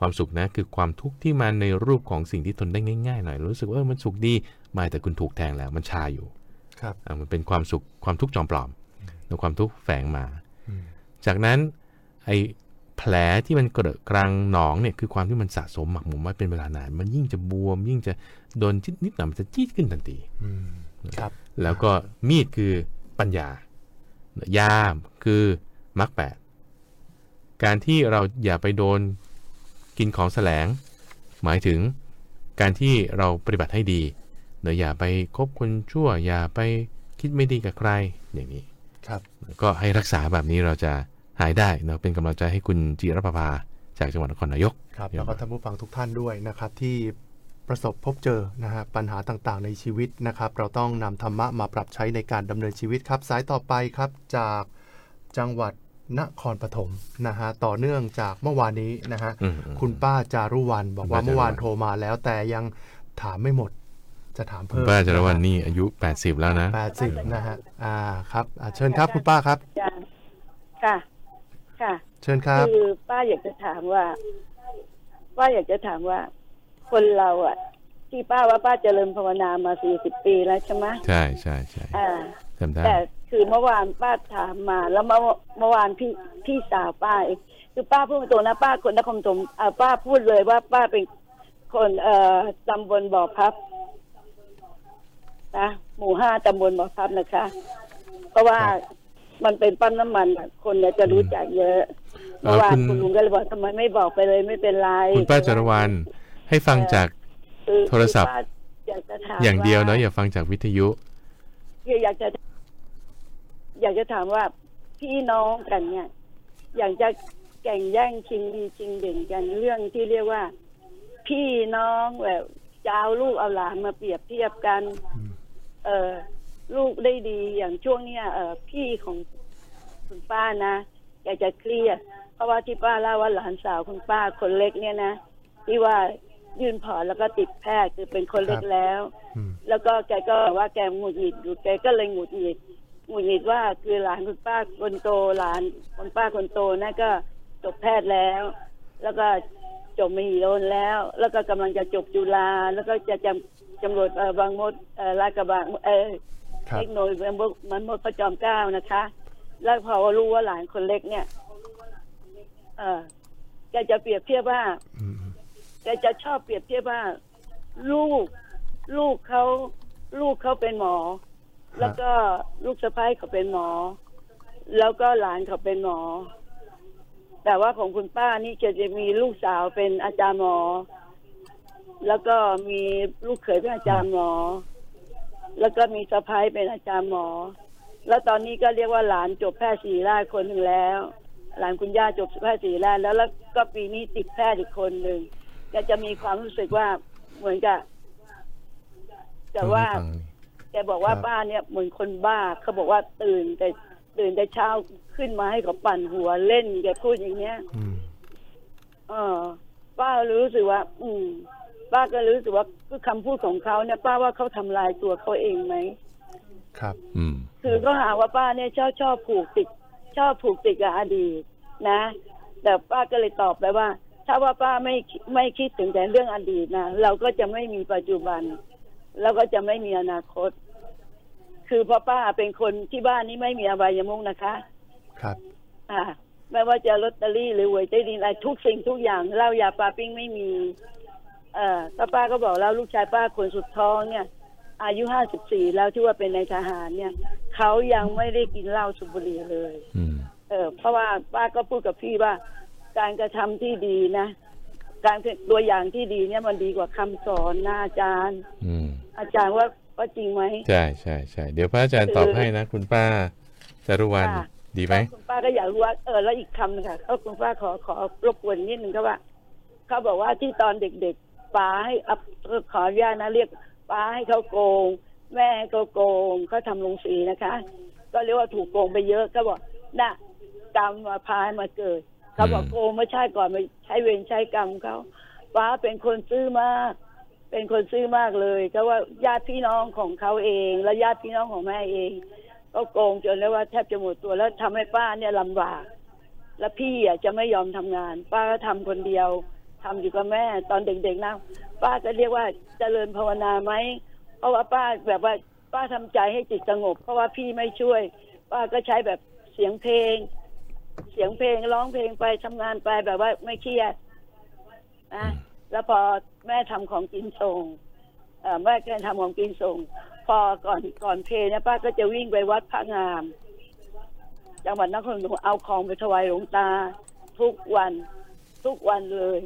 ความสุขนะคือความทุกข์ที่มาในรูปของสิ่งที่ทนได้ง่ายๆหน่อยรู้สึกว่าเออมันสุขดีไม่แต่คุณถูกแทงแล้วมันชาอยู่ครับอะมันเป็นความสุขความทุกข์จอมปลอมหรือความทุกข์แฝงมาอืมจากนั้นไอ้แผลที่มันเกิดกลางหนองเนี่ยคือความที่มันสะสมหมักหมมไว้เป็นเวลานาน มันยิ่งจะบวม ยิ่งจะโดนนิดนิดหน่อยมันจะจี๊ดขึ้นทันทีอืมครับ แล้วก็มีดคือปัญญายามคือมรรคแปดการที่เราอย่าไปโดน กินของแสลง หมายถึงการที่เราปฏิบัติให้ดีเนอะอย่าไปคบคนชั่ว อย่าไปคิดไม่ดีกับใครอย่างนี้ครับก็ให้รักษาแบบนี้เราจะหายได้เนอะเป็นกำลังใจให้คุณจิรประภาจากจังหวัดนครนายกครับเยี่ยมแล้วก็ท่านผู้ฟังทุกท่านด้วยนะครับที่ประสบพบเจอนะฮะปัญหาต่างๆ ในชีวิตนะครับ เราต้องนำธรรมะมาปรับใช้ในการดำเนินชีวิตครับ สายต่อไปครับจากจังหวัด นครปฐมนะฮะต่อเนื่องจากเมื่อวานนี้นะฮะอืมอืมคุณป้าจารุวรรณบอกคุณว่าป้าจารุวรรณเมื่อวานโทรมาแล้วแต่ยังถามไม่หมด จะถามคุณเพิ่มป้าจารวันนี่อายุ 80 แล้วนะแปดสิบนะฮะอ่าครับอ่าเชิญครับคุณป้าครับจ้ะค่ะค่ะ เชิญครับคือป้าอยากจะถามว่าป้าอยากจะถามว่า คนเราอะ ที่ป้าว่าป้าเจริญภาวนามาสี่สิบปีแล้วใช่ไหมใช่ใช่ใช่อ่า จำได้แต่คือเมื่อวานป้าถามมา แล้วเมื่อเมื่อวานพี่พี่สาวป้าเองคือป้าพูดตรงนะป้าคนนครปฐมอ่าป้าพูดเลยว่าป้าเป็นคนเอ่อตำบลบ่อพับนะหมู่ห้าตำบลบ่อพับนะคะ เพราะว่ามันเป็นปั๊มน้ำมันอะคนเนี่ยจะรู้จักเยอะเอ่อเมื่อวานคุณคุณลุงก็เลยบอกทำไมไม่บอกไปเลยไม่เป็นไรคุณป้าจารวันให้ฟังจากคือโทรศัพท์คือป้าอยากจะถามอย่างเดียวเนาะาอย่าฟังจากวิทยุ คืออยากจะ อยากจะถามว่าพี่น้องกันเนี่ย อยากจะแข่งแย่งชิงดีชิงเด่นกันเรื่องที่เรียกว่า พี่น้องแบบจะเอาลูกเอาหลานมาเปรียบเทียบกัน เออลูกได้ดีอย่างช่วงเนี้ยเออพี่ของคุณป้านะแกจะเครียด เพราะว่าที่ป้าเล่าว่าหลานสาวคุณป้าคนเล็กเนี่ยนะที่ว่า ยื่นผอแล้วก็ติดแพทย์คือเป็นคนเล็กแล้วอืมแล้วก็แกก็บอกว่าแกหงุดหงิดอยู่แกก็เลยหงุดหงิดหงุดหงิดว่าคือหลานคุณป้าคนโตหลานคุณป้าคนโตนั่นก็จบแพทย์แล้ว แล้วก็จบมหิดลแล้ว แล้วก็กำลังจะจบจุฬาแล้วก็จะจำจำรวจเอ่อบางมดเอ่อลาดกระบังเออครับเทคโนโลยีมันมันมดพระจอมเกล้านะคะ แล้วพอรู้ว่าหลานคนเล็กเนี่ย เออแกจะเปรียบเทียบว่าอืม แกจะชอบเปรียบเทียบว่า ลูกลูกเขาลูกเขาเป็นหมอ แล้วก็ลูกสะพ้ายเขาเป็นหมอ แล้วก็หลานเขาเป็นหมอ แต่ว่าของคุณป้านี่จะจะมีลูกสาวเป็นอาจารย์หมอ แล้วก็มีลูกเขยเป็นอาจารย์หมอ แล้วก็มีสะพ้ายเป็นอาจารย์หมอ แล้วตอนนี้ก็เรียกว่าหลานจบแพทย์ศิริราชคนหนึ่งแล้ว หลานคุณย่าจบแพทย์ศิริราชแล้วแล้วก็ปีนี้ติดแพทย์อีกคนหนึ่ง ก็จะมีความรู้สึกว่าเหมือนกับแต่ว่าฟังนี่แกบอกว่าป้าเนี่ยเหมือนคนบ้าเขาบอกว่าตื่นแต่ตื่นแต่เช้าขึ้นมาให้เขาปั่นหัวเล่นแกพูดอย่างเงี้ยอืมเออ ป้ารู้สึกว่า อืม ป้าก็รู้สึกว่าคือคำพูดของเขาเนี่ย ป้าว่าเขาทำลายตัวเขาเองไหมครับ อืม คือก็หาว่าป้าเนี่ยชอบชอบผูกติด ชอบผูกติดกับอดีตนะ แต่ป้าก็เลยตอบไปว่า ถ้าว่าป้าไม่ไม่คิดถึงแต่เรื่องอดีตนะเราก็จะไม่มีปัจจุบันแล้วก็จะไม่มีอนาคต คือเพราะป้าเป็นคนที่บ้านนี้ไม่มีอบายมุกนะคะ ครับอ่าไม่ว่าจะลอตเตอรี่หรือหวยใต้ดินอะไรทุกสิ่งทุกอย่างเหล้ายาปลาปิ้งไม่มี เอ่อก็ป้าก็บอกแล้วลูกชายป้าคนสุดท้องเนี่ย อายุห้าสิบสี่แล้วที่ว่าเป็นในายทหารเนี่ยเขายังไม่ได้กินเหล้าสูบบุหรี่เลย อืมเออเพราะว่าป้าก็พูดกับพี่ว่า การกระทำที่ดีนะ การเป็นตัวอย่างที่ดีเนี่ยมันดีกว่าคำสอนนะอาจารย์ อืม อาจารย์ว่าว่าจริงไหมใช่ใช่ใช่เดี๋ยวพระอาจารย์ตอบให้นะคุณป้าจารุวรรณค่ะดีไหมคุณป้าก็อยากรู้ว่าเออแล้วอีกคำหนึงค่ะเขาคุณป้าขอขอรบกวนนิดนึงก็ว่าเขาบอกว่าที่ตอนเด็กๆป้าให้อัพเอ่อขออนุญาตนะเรียกป้าให้เขาโกง แม่ให้เขาโกงเขาทำลงสีนะคะ ก็เรียกว่าถูกโกงไปเยอะก็บอกน่ะกรรมมาพายมาเกิด เขาบอกอืมโกงไม่ใช่ก่อนมาใช้เวรใช้กรรมเขาป้าเป็นคนซื่อมาก เป็นคนซื่อมากเลยก็ว่าญาติพี่น้องของเขาเอง และญาติพี่น้องของแม่เอง ก็โกงจนแล้วว่าแทบจะหมดตัวแล้วทำให้ป้าเนี่ยลำบาก แล้วพี่อะจะไม่ยอมทำงาน ป้าก็ทำคนเดียวทำอยู่กับแม่ ตอนเด็กๆนะป้าก็เรียกว่าเจริญภาวนาไหมเพราะว่าป้าแบบว่าป้าทำใจให้จิตสงบ เพราะว่าพี่ไม่ช่วย ป้าก็ใช้แบบเสียงเพลง เสียงเพลงร้องเพลงไปทำงานไปแบบว่าไม่เครียดนะแล้วพอแม่ทำของกินส่งเอ่อแม่แกทำของกินส่ง พอก่อนก่อนเพลเนี่ยป้าก็จะวิ่งไปวัดพระงาม จังหวัดนครปฐมเอาของไปถวายหลวงตา ทุกวันทุกวันเลย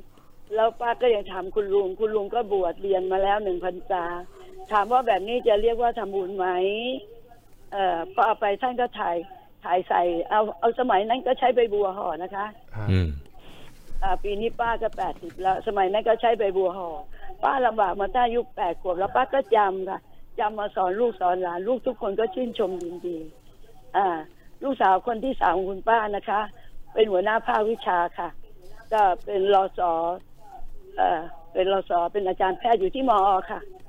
แล้วป้าก็ยังถามคุณลุง คุณลุงก็บวชเรียนมาแล้วหนึ่งพรรษาถามว่าแบบนี้จะเรียกว่าทำบุญไหมเอ่อพอเอาไปท่านก็ถ่าย ถ่ายใส่เอาเอาสมัยนั้นก็ใช้ใบบัวห่อนะคะฮะอืมอ่าปีนี้ป้าก็แปดสิบแล้ว สมัยนั้นก็ใช้ใบบัวห่อป้าลำบากมาตั้งอายุแปดขวบแล้วป้าก็จำค่ะจำมาสอนลูกสอนหลาน ลูกทุกคนก็ชื่นชมยินดี อ่า ลูกสาวคนที่สามของคุณป้านะคะ เป็นหัวหน้าภาควิชาค่ะ ก็เป็นรอสอเอ่อเป็นรอสอเป็นอาจารย์แพทย์อยู่ที่มอค่ะอืมอ่า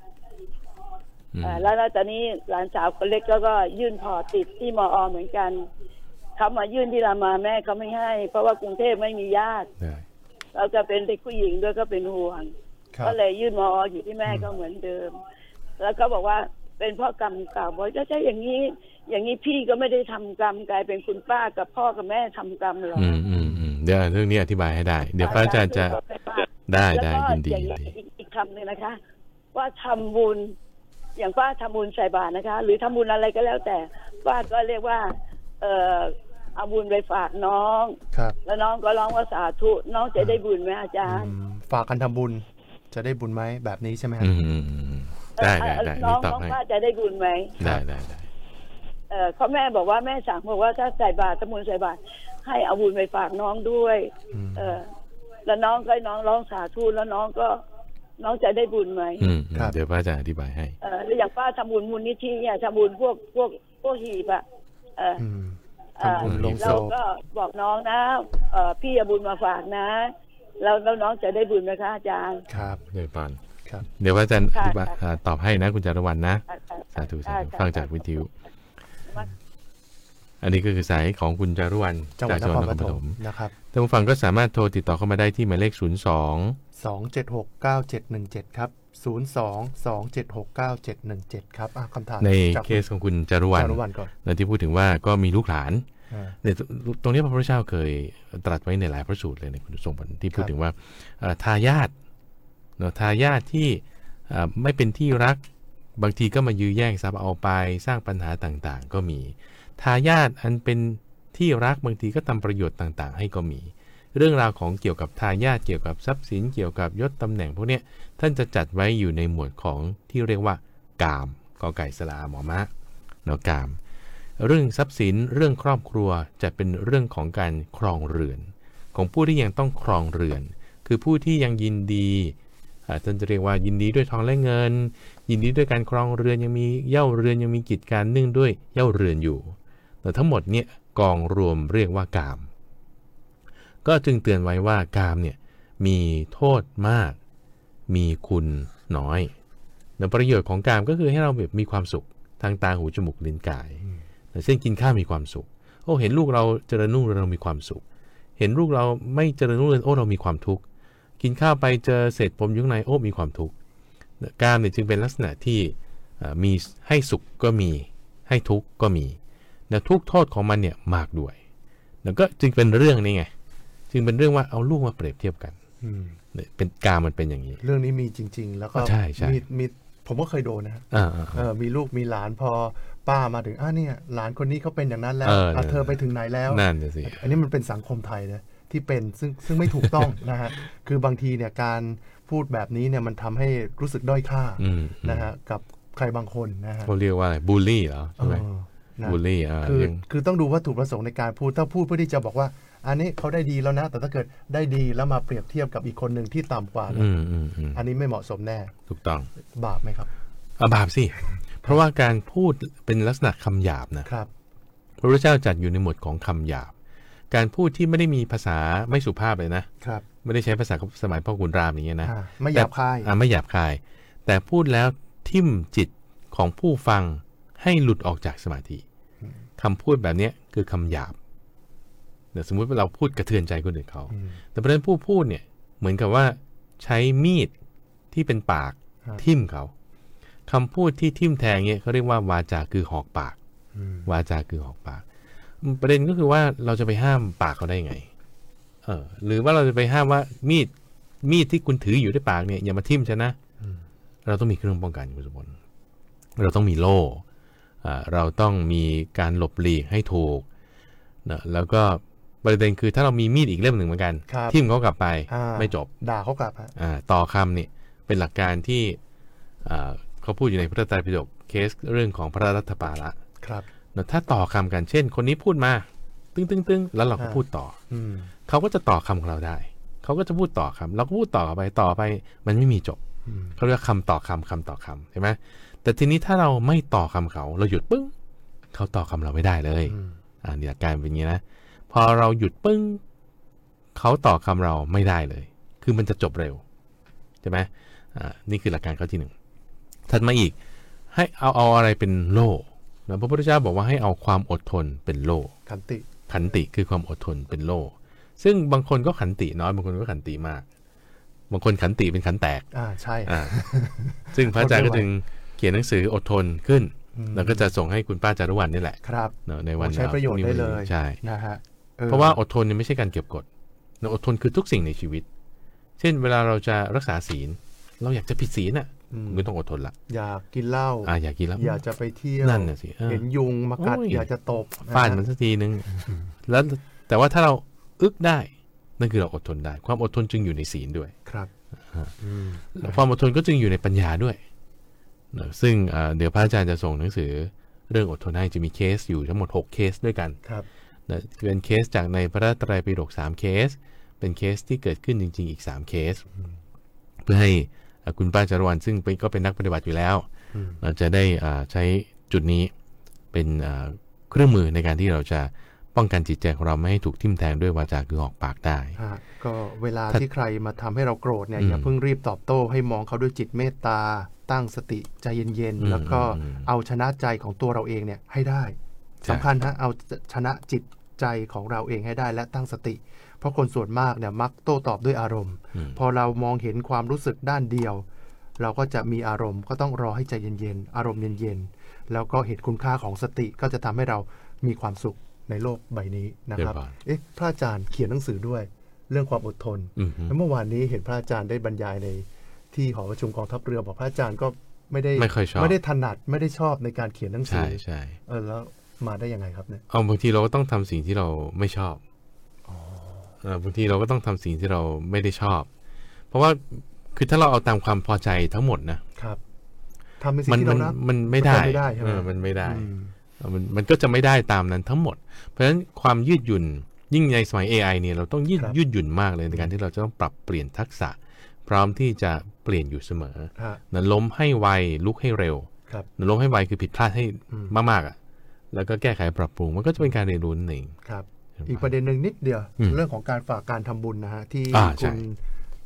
แล้วแล้วตอนนี้หลานสาวคนเล็กก็ก็ยื่นพอร์ตติดที่มอเหมือนกันเขามายื่นที่รามาแม่เขาไม่ให้ เพราะว่ากรุงเทพไม่มีญาติได้เราจะเป็นเด็กผู้หญิงด้วยก็เป็นห่วงครับก็เลยยื่นมออยู่ที่แม่ก็เหมือนเดิม แล้วก็บอกว่าเป็นเพ่อกรรมเก่าบอกจะใช่อย่างนี้ อย่างนี้พี่ก็ไม่ได้ทำกรรมกลายเป็นคุณป้ากับพ่อกับแม่ทำกรรมหรอกอืมอืมอืมเดี๋ยวเรื่องนี้อธิบายให้ได้ เดี๋ยวพระอาจารย์จะได้แล้วได้ก็ยินดีอย่างยินนี้ดีอีกอีกคำหนึ่งนะคะ ว่าทำบุญ อย่างป้าทำบุญใส่บาตรนะคะ หรือทำบุญอะไรก็แล้วแต่ป้าก็เรียกว่า เออเอาบุญไปฝากน้องครับแล้วน้องก็ร้องว่าสาธุน้องจะได้บุญไหมอาจารย์อืมฝากกันทำบุญ จะได้บุญไหมแบบนี้ใช่ไหมฮะอืมอืมอืมได้ได้ได้น้นี่องตอบน้องให้ป้าจะได้บุญไหมได้ได้ได้เออเขาแม่บอกว่าแม่สั่งบอกว่าถ้าใส่บาตรทำบุญใส่บาตรให้เอาบุญไปฝากน้องด้วยอืมเออแล้วน้องก็ให้น้องร้องสาธุแล้วน้องก็ น้องจะได้บุญไหมอืมครับเดี๋ยวพระอาจารย์อธิบายให้เออแล้วอย่างป้าทำบุญมูลนิธิเนี่ยทำบุญพวกพวกพวกหีบอะเอออืมเอ่อทำบุญลงศเราพก็บอกน้องนะเออพี่เอาบุญมาฝากนะแล้วแล้วน้องจะได้บุญไหมคะอาจารย์ครับเดี๋ยวปานครับเดี๋ยวพระอาจารย์อค่ะธิบายค่ะอ่าตอบให้นะ คุณจารวันนะอะอะสาธุสาธุอะฟังจากวิทยุอันนี้ก็คือสายของคุณจารุวรรณจังหวัดจากนจังหควัรดนปครปฐฐมมนะครับท่านผู้ฟังก็สามารถโทรติดต่อเข้ามาได้ที่หมายเลข 0 2 2769717 ครับ 02-2769717 ครับอะคำถามในจากเคสของคุณจารุวรรณจารุวรรณก่อนในที่พูดถึงว่าก็มีลูกหลานอ่าเนี่ยตรงนี้พระพุทธเจ้าเคยตรัสไว้ในหลายพระสูตรเลยในคุณทรงผลที่พูดครับถึงว่าเอ่อทายาทเนาะทายาทที่เอ่อไม่เป็นที่รักบางทีก็มายื้อแย่งทรัพย์เอาไปสร้างปัญหาต่างๆ ก็มี ทายาทอันเป็นที่รักบางทีก็ทำประโยชน์ต่างๆ ให้ก็มี เรื่องราวของเกี่ยวกับทายาทเกี่ยวกับทรัพย์สินเกี่ยวกับยศตำแหน่งพวกเนี้ยท่านจะจัดไว้อยู่ในหมวดของที่เรียกว่ากามกอไก่สลาหมอมะเนาะกาม เรื่องทรัพย์สินเรื่องครอบครัวจะเป็นเรื่องของการครองเรือน ของผู้ที่ยังต้องครองเรือน คือผู้ที่ยังยินดีท่านจะเรียกว่ายินดีด้วยทองและเงิน ยินดีด้วยการครองเรือนยังมีเย่าเรือนยังมีกิจการเนื่องด้วยเย่าเรือนอยู่ แต่ทั้งหมดเนี่ยกองรวมเรียกว่ากาม ก็จึงเตือนไว้ว่ากามเนี่ยมีโทษมาก มีคุณน้อยแต่ประโยชน์ของกามก็คือให้เราแบบมีความสุขทางตาหูจมูกลิ้นกายเช่นกินข้าวมีความสุข โอ้เห็นลูกเราเจริญรุ่งเรืองเรามีความสุข เห็นลูกเราไม่เจริญรุ่งเรืองโอ้เรามีความทุกข์กินข้าวไปเจอเศษปมยุ่ข้งในโอ้มีความทุกข์กามเนี่ยจึงเป็นลักษณะที่มีให้สุขก็มี ให้ทุกข์ก็มีแต่ทุกข์โทษของมันเนี่ยมากด้วยแล้วก็จึงเป็นเรื่องนี้ไง จึงเป็นเรื่องว่าเอาลูกมาเปรียบเทียบกันอืมเนี่ยเป็นกามมันเป็นอย่างนี้ เรื่องนี้มีจริง ๆ แล้วก็ใช่ใช่มีมีผมก็เคยโดนนะฮะอ่าเออมีลูกมีหลานพอป้ามาถึงอะเนี่ย หลานคนนี้เขาเป็นอย่างนั้นแล้วเอออะเธอไปถึงไหนแล้วนั่นน่ะสิอันนี้มันเป็นสังคมไทยนะที่เป็นซึ่งซึ่งไม่ถูกต้องนะฮะคือบางทีเนี่ยการพูดแบบนี้เนี่ยมันทำให้รู้สึกด้อยค่าอืมนะฮะกับใครบางคนนะฮะเขาเรียกว่าอะไรบูลลี่เหรอใช่ไหมเออนะบูลลี่อ่าคือยังคือต้องดูวัตถุประสงค์ในการพูดถ้าพูดเพื่อที่จะบอกว่า อันนี้เขาได้ดีแล้วนะ แต่ถ้าเกิดได้ดีแล้วมาเปรียบเทียบกับอีกคนหนึ่งที่ต่ำกว่าเนี่ยอืมอืมอืมอันนี้ไม่เหมาะสมแน่ ถูกต้อง บาปไหมครับอาบาปสิ เพราะว่าการพูดเป็นลักษณะคำหยาบนะครับ พระพุทธเจ้าจัดอยู่ในหมวดของคำหยาบ การพูดที่ไม่ได้มีภาษาไม่สุภาพเลยนะครับ ไม่ได้ใช้ภาษาสมัยพ่อขุนรามอย่างเงี้ยนะอ่าไม่หยาบคายอ่าไม่หยาบคาย แต่พูดแล้วทิ่มจิตของผู้ฟังให้หลุดออกจากสมาธิคำพูดแบบเนี้ยคือคำหยาบ เดี๋ยวสมมุติว่าเราพูดกระเทือนใจคนอื่นเขาอืมแต่ประเด็นผู้พูดเนี่ยเหมือนกับว่าใช้มีดที่เป็นปากครับทิ่มเขาคำพูดที่ทิ่มแทงเนี่ยเขาเรียกว่าวาจาคือหอกปากอืมวาจาคือหอกปาก ประเด็นก็คือว่าเราจะไปห้ามปากเขาได้ไง เออ หรือว่าเราจะไปห้ามว่ามีดมีดที่คุณถืออยู่ในปากเนี่ยอย่ามาทิ่มฉันนะเราต้องมีเครื่องป้องกันคุณสมบัติเราต้องมีโล่อ่าเราต้องมีการหลบหลีกให้ถูกนะแล้วก็ ประเด็นคือถ้าเรามีมีดอีกเล่มหนึ่งเหมือนกันครับทิ่มเขากลับไปอ่าไม่จบ ด่าเขากลับฮะอ่าต่อคำนี่เป็นหลักการที่อ่าเขาพูดอยู่ในพระไตรปิฎกเคสเรื่องของพระรัฐบาละครับนะถ้าต่อคำกันเช่น คนนี้พูดมา ตึ้งตึ้งตึ้งแล้วเราก็อ่าพูดต่อ อืมเขาก็จะต่อคำของเราได้ เขาก็จะพูดต่อคำเราก็พูดต่อไปต่อไป มันไม่มีจบอืมเขาเรียกคำต่อคำคำต่อคำเห็นไหมแต่ทีนี้ถ้าเราไม่ต่อคำเขา เราหยุดปึ้งเขาต่อคำเราไม่ได้เลยอืมอ่านี่หลักการเป็นอย่างนี้นะ พอเราหยุดปึ้งเขาต่อคำเราไม่ได้เลย คือมันจะจบเร็ว ใช่ไหมอ่านี่คือหลักการข้อที่หนึ่งถัดมาอีกให้เอาเอาอะไรเป็นโล่นะพระพุทธเจ้าบอกว่าให้เอาความอดทนเป็นโล่ขันติขันติคือความอดทนเป็นโล่ซึ่งบางคนก็ขันติน้อยบางคนก็ขันติมาก บางคนขันติเป็นขันแตกอ่าใช่อ่าซึ่งพระอาจารย์ก็จึงเขียนหนังสืออดทนขึ้นอืมแล้วก็จะส่งให้คุณป้าจารุวรรณนี่แหละครับเนอะในวันใช้ประโยชน์ได้เลยใช่นะฮะออ เพราะว่าอดทนเนี่ยไม่ใช่การเก็บกดนะอดทนคือทุกสิ่งในชีวิต เช่น เวลาเราจะรักษาศีล เราอยากจะผิดศีลน่ะอืมมันก็ต้องอดทนละอยากกินเหล้าอ่าอยากกินแล้วอยากจะไปเที่ยวนั่นน่ะสิเออเห็นยุงมากัดโอ้ยอยากจะตบฟาดมันสักทีนึงแล้วแต่ว่าถ้าเราอึกได้นั่นคือเราอดทนได้ ความอดทนจึงอยู่ในศีลด้วยครับอ่าอืมแล้วความอดทนก็จึงอยู่ในปัญญาด้วยนะซึ่งเอ่อเดี๋ยวพระอาจารย์จะส่งหนังสือ เรื่องอดทนให้จะมีเคสอยู่ทั้งหมด 6 เคสด้วยกันครับ นะเป็นเคสจากในพระไตรปิฎก3เคส เป็นเคสที่เกิดขึ้นจริง ๆ อีก 3 เคส เพื่อให้เอ่อคุณป้าจารวันซึ่งเป็นก็เป็นนักปฏิบัติอยู่แล้วอืมเราจะได้อ่าใช้จุดนี้เป็นอ่าเครื่องมือในการที่เราจะป้องกันจิตใจของเราไม่ให้ถูกทิ่มแทงด้วยวาจาคือออกปากได้ฮะก็เวลาถ้าที่ใครมาทำให้เราโกรธเนี่ยอืมอย่าเพิ่งรีบตอบโต้ให้มองเขาด้วยจิตเมตตา ตั้งสติใจเย็นอืมๆแล้วก็อืมเอาชนะใจของตัวเราเองเนี่ยให้ได้ใช่ สำคัญฮะเอาชนะจิตใจของเราเองให้ได้และตั้งสติ เพราะคนส่วนมากเนี่ยมักโต้ตอบด้วยอารมณ์อืมพอเรามองเห็นความรู้สึกด้านเดียว เราก็จะมีอารมณ์ก็ต้องรอให้ใจเย็นๆอารมณ์เย็นๆแล้วก็เห็นคุณค่าของสติก็จะทำให้เรามีความสุขในโลกใบนี้นะครับเรียบร้อยเอ๊ะพระอาจารย์เขียนหนังสือด้วย เรื่องความอดทนอืมฮึแล้วเมื่อวานนี้เห็นพระอาจารย์ได้บรรยายในที่หอประชุมกองทัพเรือบอกพระอาจารย์ก็ไม่ได้ไม่ค่อยชอบไม่ได้ถนัดไม่ได้ชอบในการเขียนหนังสืใช่อใช่เออแล้ว มาได้ยังไงครับเนี่ยเอาบางทีเราก็ต้องทำสิ่งที่เราไม่ชอบเออบางทีเราก็ต้องทำสิ่งที่เราไม่ได้ชอบ เพราะว่าคือถ้าเราเอาตามความพอใจทั้งหมดนะครับทำในสิ่มันงที่มัเรานรักมันไม่ได้มันไม่ได้ใช่ไหมเออมันไม่ได้อืมเออมันมันก็จะไม่ได้ตามนั้นทั้งหมด เพราะฉะนั้นความยืดหยุ่นยิ่งในสมัย AI เนี่ยเราต้องยืดครับยืดหยุ่นมากเลยในการที่เราจะต้องปรับเปลี่ยนทักษะ พร้อมที่จะเปลี่ยนอยู่เสมอฮะนะล้มให้ไวลุกให้เร็วครับนะล้มให้ไวคือผิดพลาดให้อืมมากๆอะ แล้วก็แก้ไขปรับปรุงมันก็จะเป็นการเรียนรู้นั่นเองครับ อีกประเด็นหนึ่งนิดเดียวอืมเรื่องของการฝากการทำบุญนะฮะที่อ่าใช่คุณ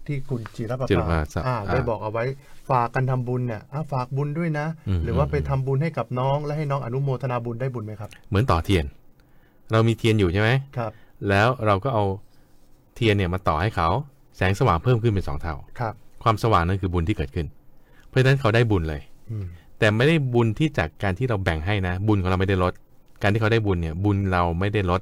ที่คุณจิรประจิรภาภาสะอ่าอ่าได้บอกเอาไว้ฝากกันทำบุญเนี่ยอะฝากบุญด้วยนะอืมหรือว่าอืมไปทำบุญให้กับน้องและให้น้องอนุโมทนาบุญได้บุญไหมครับ เหมือนต่อเทียน เรามีเทียนอยู่ใช่ไหมครับ แล้วเราก็เอาเทียนเนี่ยมาต่อให้เขาแสงสว่างเพิ่มขึ้นเป็นสองเท่าครับ ความสว่างนั่นคือบุญที่เกิดขึ้น เพราะฉะนั้นเขาได้บุญเลยอืม แต่ไม่ได้บุญที่จากการที่เราแบ่งให้นะ บุญของเราไม่ได้ลด การที่เขาได้บุญเนี่ยบุญเราไม่ได้ลด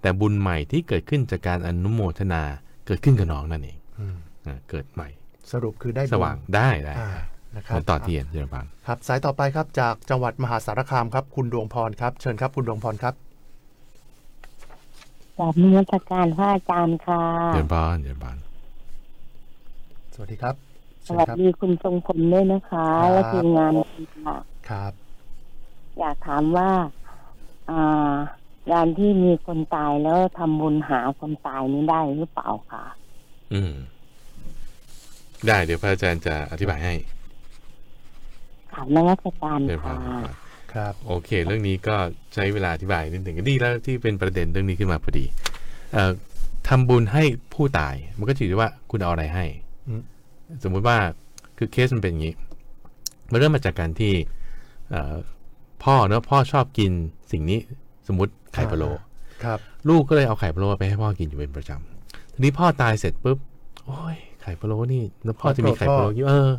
แต่บุญใหม่ที่เกิดขึ้นจากการอนุโมทนาเกิดขึ้นกับน้องนั่นเองอืมอ่าเกิดใหม่ สรุปคือได้บุญสว่างได้ได้อ่านะคเหรับมือนต่อเทียนเจริญพรครับสายต่อไปครับจากจังหวัดมหาสารคามครับ คุณดวงพรครับ เชิญครับ คุณดวงพรครับกราบนมัสการพระอาจารย์ค่ะเจริญพรเจริญพรสวัสดีครับ สเชิญวัสครับดีคุณทรงพลด้วยนะคะครับและทีมงานค่ะครับ อยากถามว่าอ่าการที่มีคนตายแล้วทำบุญหาคนตายนี้ได้หรือเปล่าคะอืม ได้เดี๋ยวพระอาจารย์จะอธิบายให้ถามนมัสการเจริญพรค่ะเจริญพรครับ โอเค เรื่องนี้ก็ใช้เวลาอธิบายนิดหนึ่งก็ดีแล้วที่เป็นประเด็นเรื่องนี้ขึ้นมาพอดี เอ่อทำบุญให้ผู้ตาย มันก็ถือว่าคุณเอาอะไรให้อืม สมมุติว่าคือเคสมันเป็นอย่างนี้มันเริ่มมาจากการที่เอ่อพ่อเนอะพ่อชอบกินสิ่งนี้สมมติไข่พะโล้ครับลูกก็เลยเอาไข่พะโล้ไปให้พ่อกินอยู่เป็นประจำทีนี้พ่อตายเสร็จปุ๊บโอ้ยไข่พะโล้นี่แล้วพ่อจะมีไข่พะโล้อยู่เออ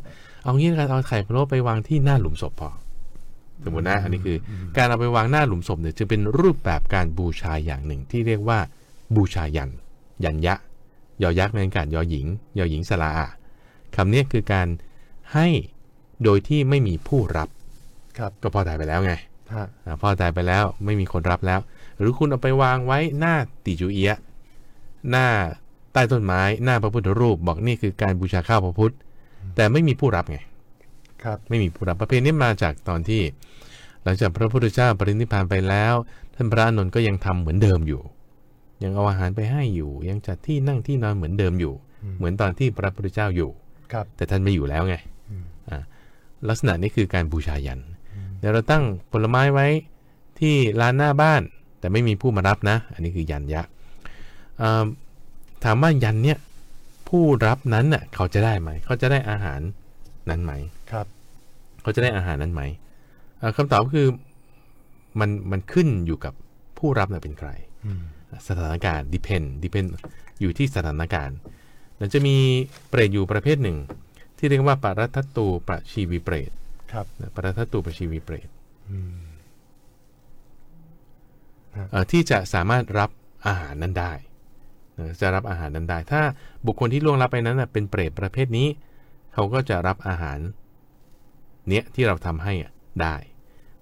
เอางี้ละกันเอาไข่พะโล้ไปวางที่หน้าหลุมศพพ่อสมมตินะอันนี้คืออการเอาไปวางหน้าหลุมศพเนี่ยจึงเป็นรูปแบบการบูชาอย่างหนึ่งที่เรียกว่าบูชายัน ยันยะยอยักษ์ในการยอหญิง ยอหญิงสระอะ คำนี้คือการให้โดยที่ไม่มีผู้รับ ครับก็พ่อตายไปแล้วไงฮะอ่าพ่อตายไปแล้วไม่มีคนรับแล้ว หรือคุณเอาไปวางไว้หน้าติจูเอียะหน้าใต้ต้นไม้หน้าพระพุทธรูป บอกนี่คือการบูชาข้าวพระพุทธ แต่ไม่มีผู้รับไง ครับไม่มีผู้รับประเพณีนี้มาจากตอนที่ หลังจากพระพุทธเจ้าปรินิพพานไปแล้ว ท่านพระอานนท์ก็ยังทำเหมือนเดิมอยู่ ยังเอาอาหารไปให้อยู่ ยังจัดที่นั่งที่นอนเหมือนเดิมอยู่ เหมือนตอนที่พระพุทธเจ้าอยู่ครับ แต่ท่านไม่อยู่แล้วไงอ่าลักษณะนี้คือการบูชายันเดี๋ยวเราตั้งผลไม้ไว้ที่ลานหน้าบ้าน แต่ไม่มีผู้มารับนะ อันนี้คือยันยะอ่าถามว่ายันเนี่ยผู้รับนั้นน่ะเขาจะได้ไหม เขาจะได้อาหารนั้นไหมครับ เขาจะได้อาหารนั้นไหมอ่าคำตอบก็คือมันมันขึ้นอยู่กับผู้รับน่ะเป็นใครอืมสถานการณ์ depend depend อยู่ที่สถานการณ์ แล้วจะมีเปรตอยู่ประเภทหนึ่ง ที่เรียกว่าปรัตตูประชีวีเปรตครับนะปรัตตูประชีวีเปรตอืมเอ่อที่จะสามารถรับอาหารนั้นได้นะจะรับอาหารนั้นได้ ถ้าบุคคลที่ล่วงลับไปนั้นนะเป็นเปรตประเภทนี้ เขาก็จะรับอาหาร เนี้ยที่เราทำให้อะได้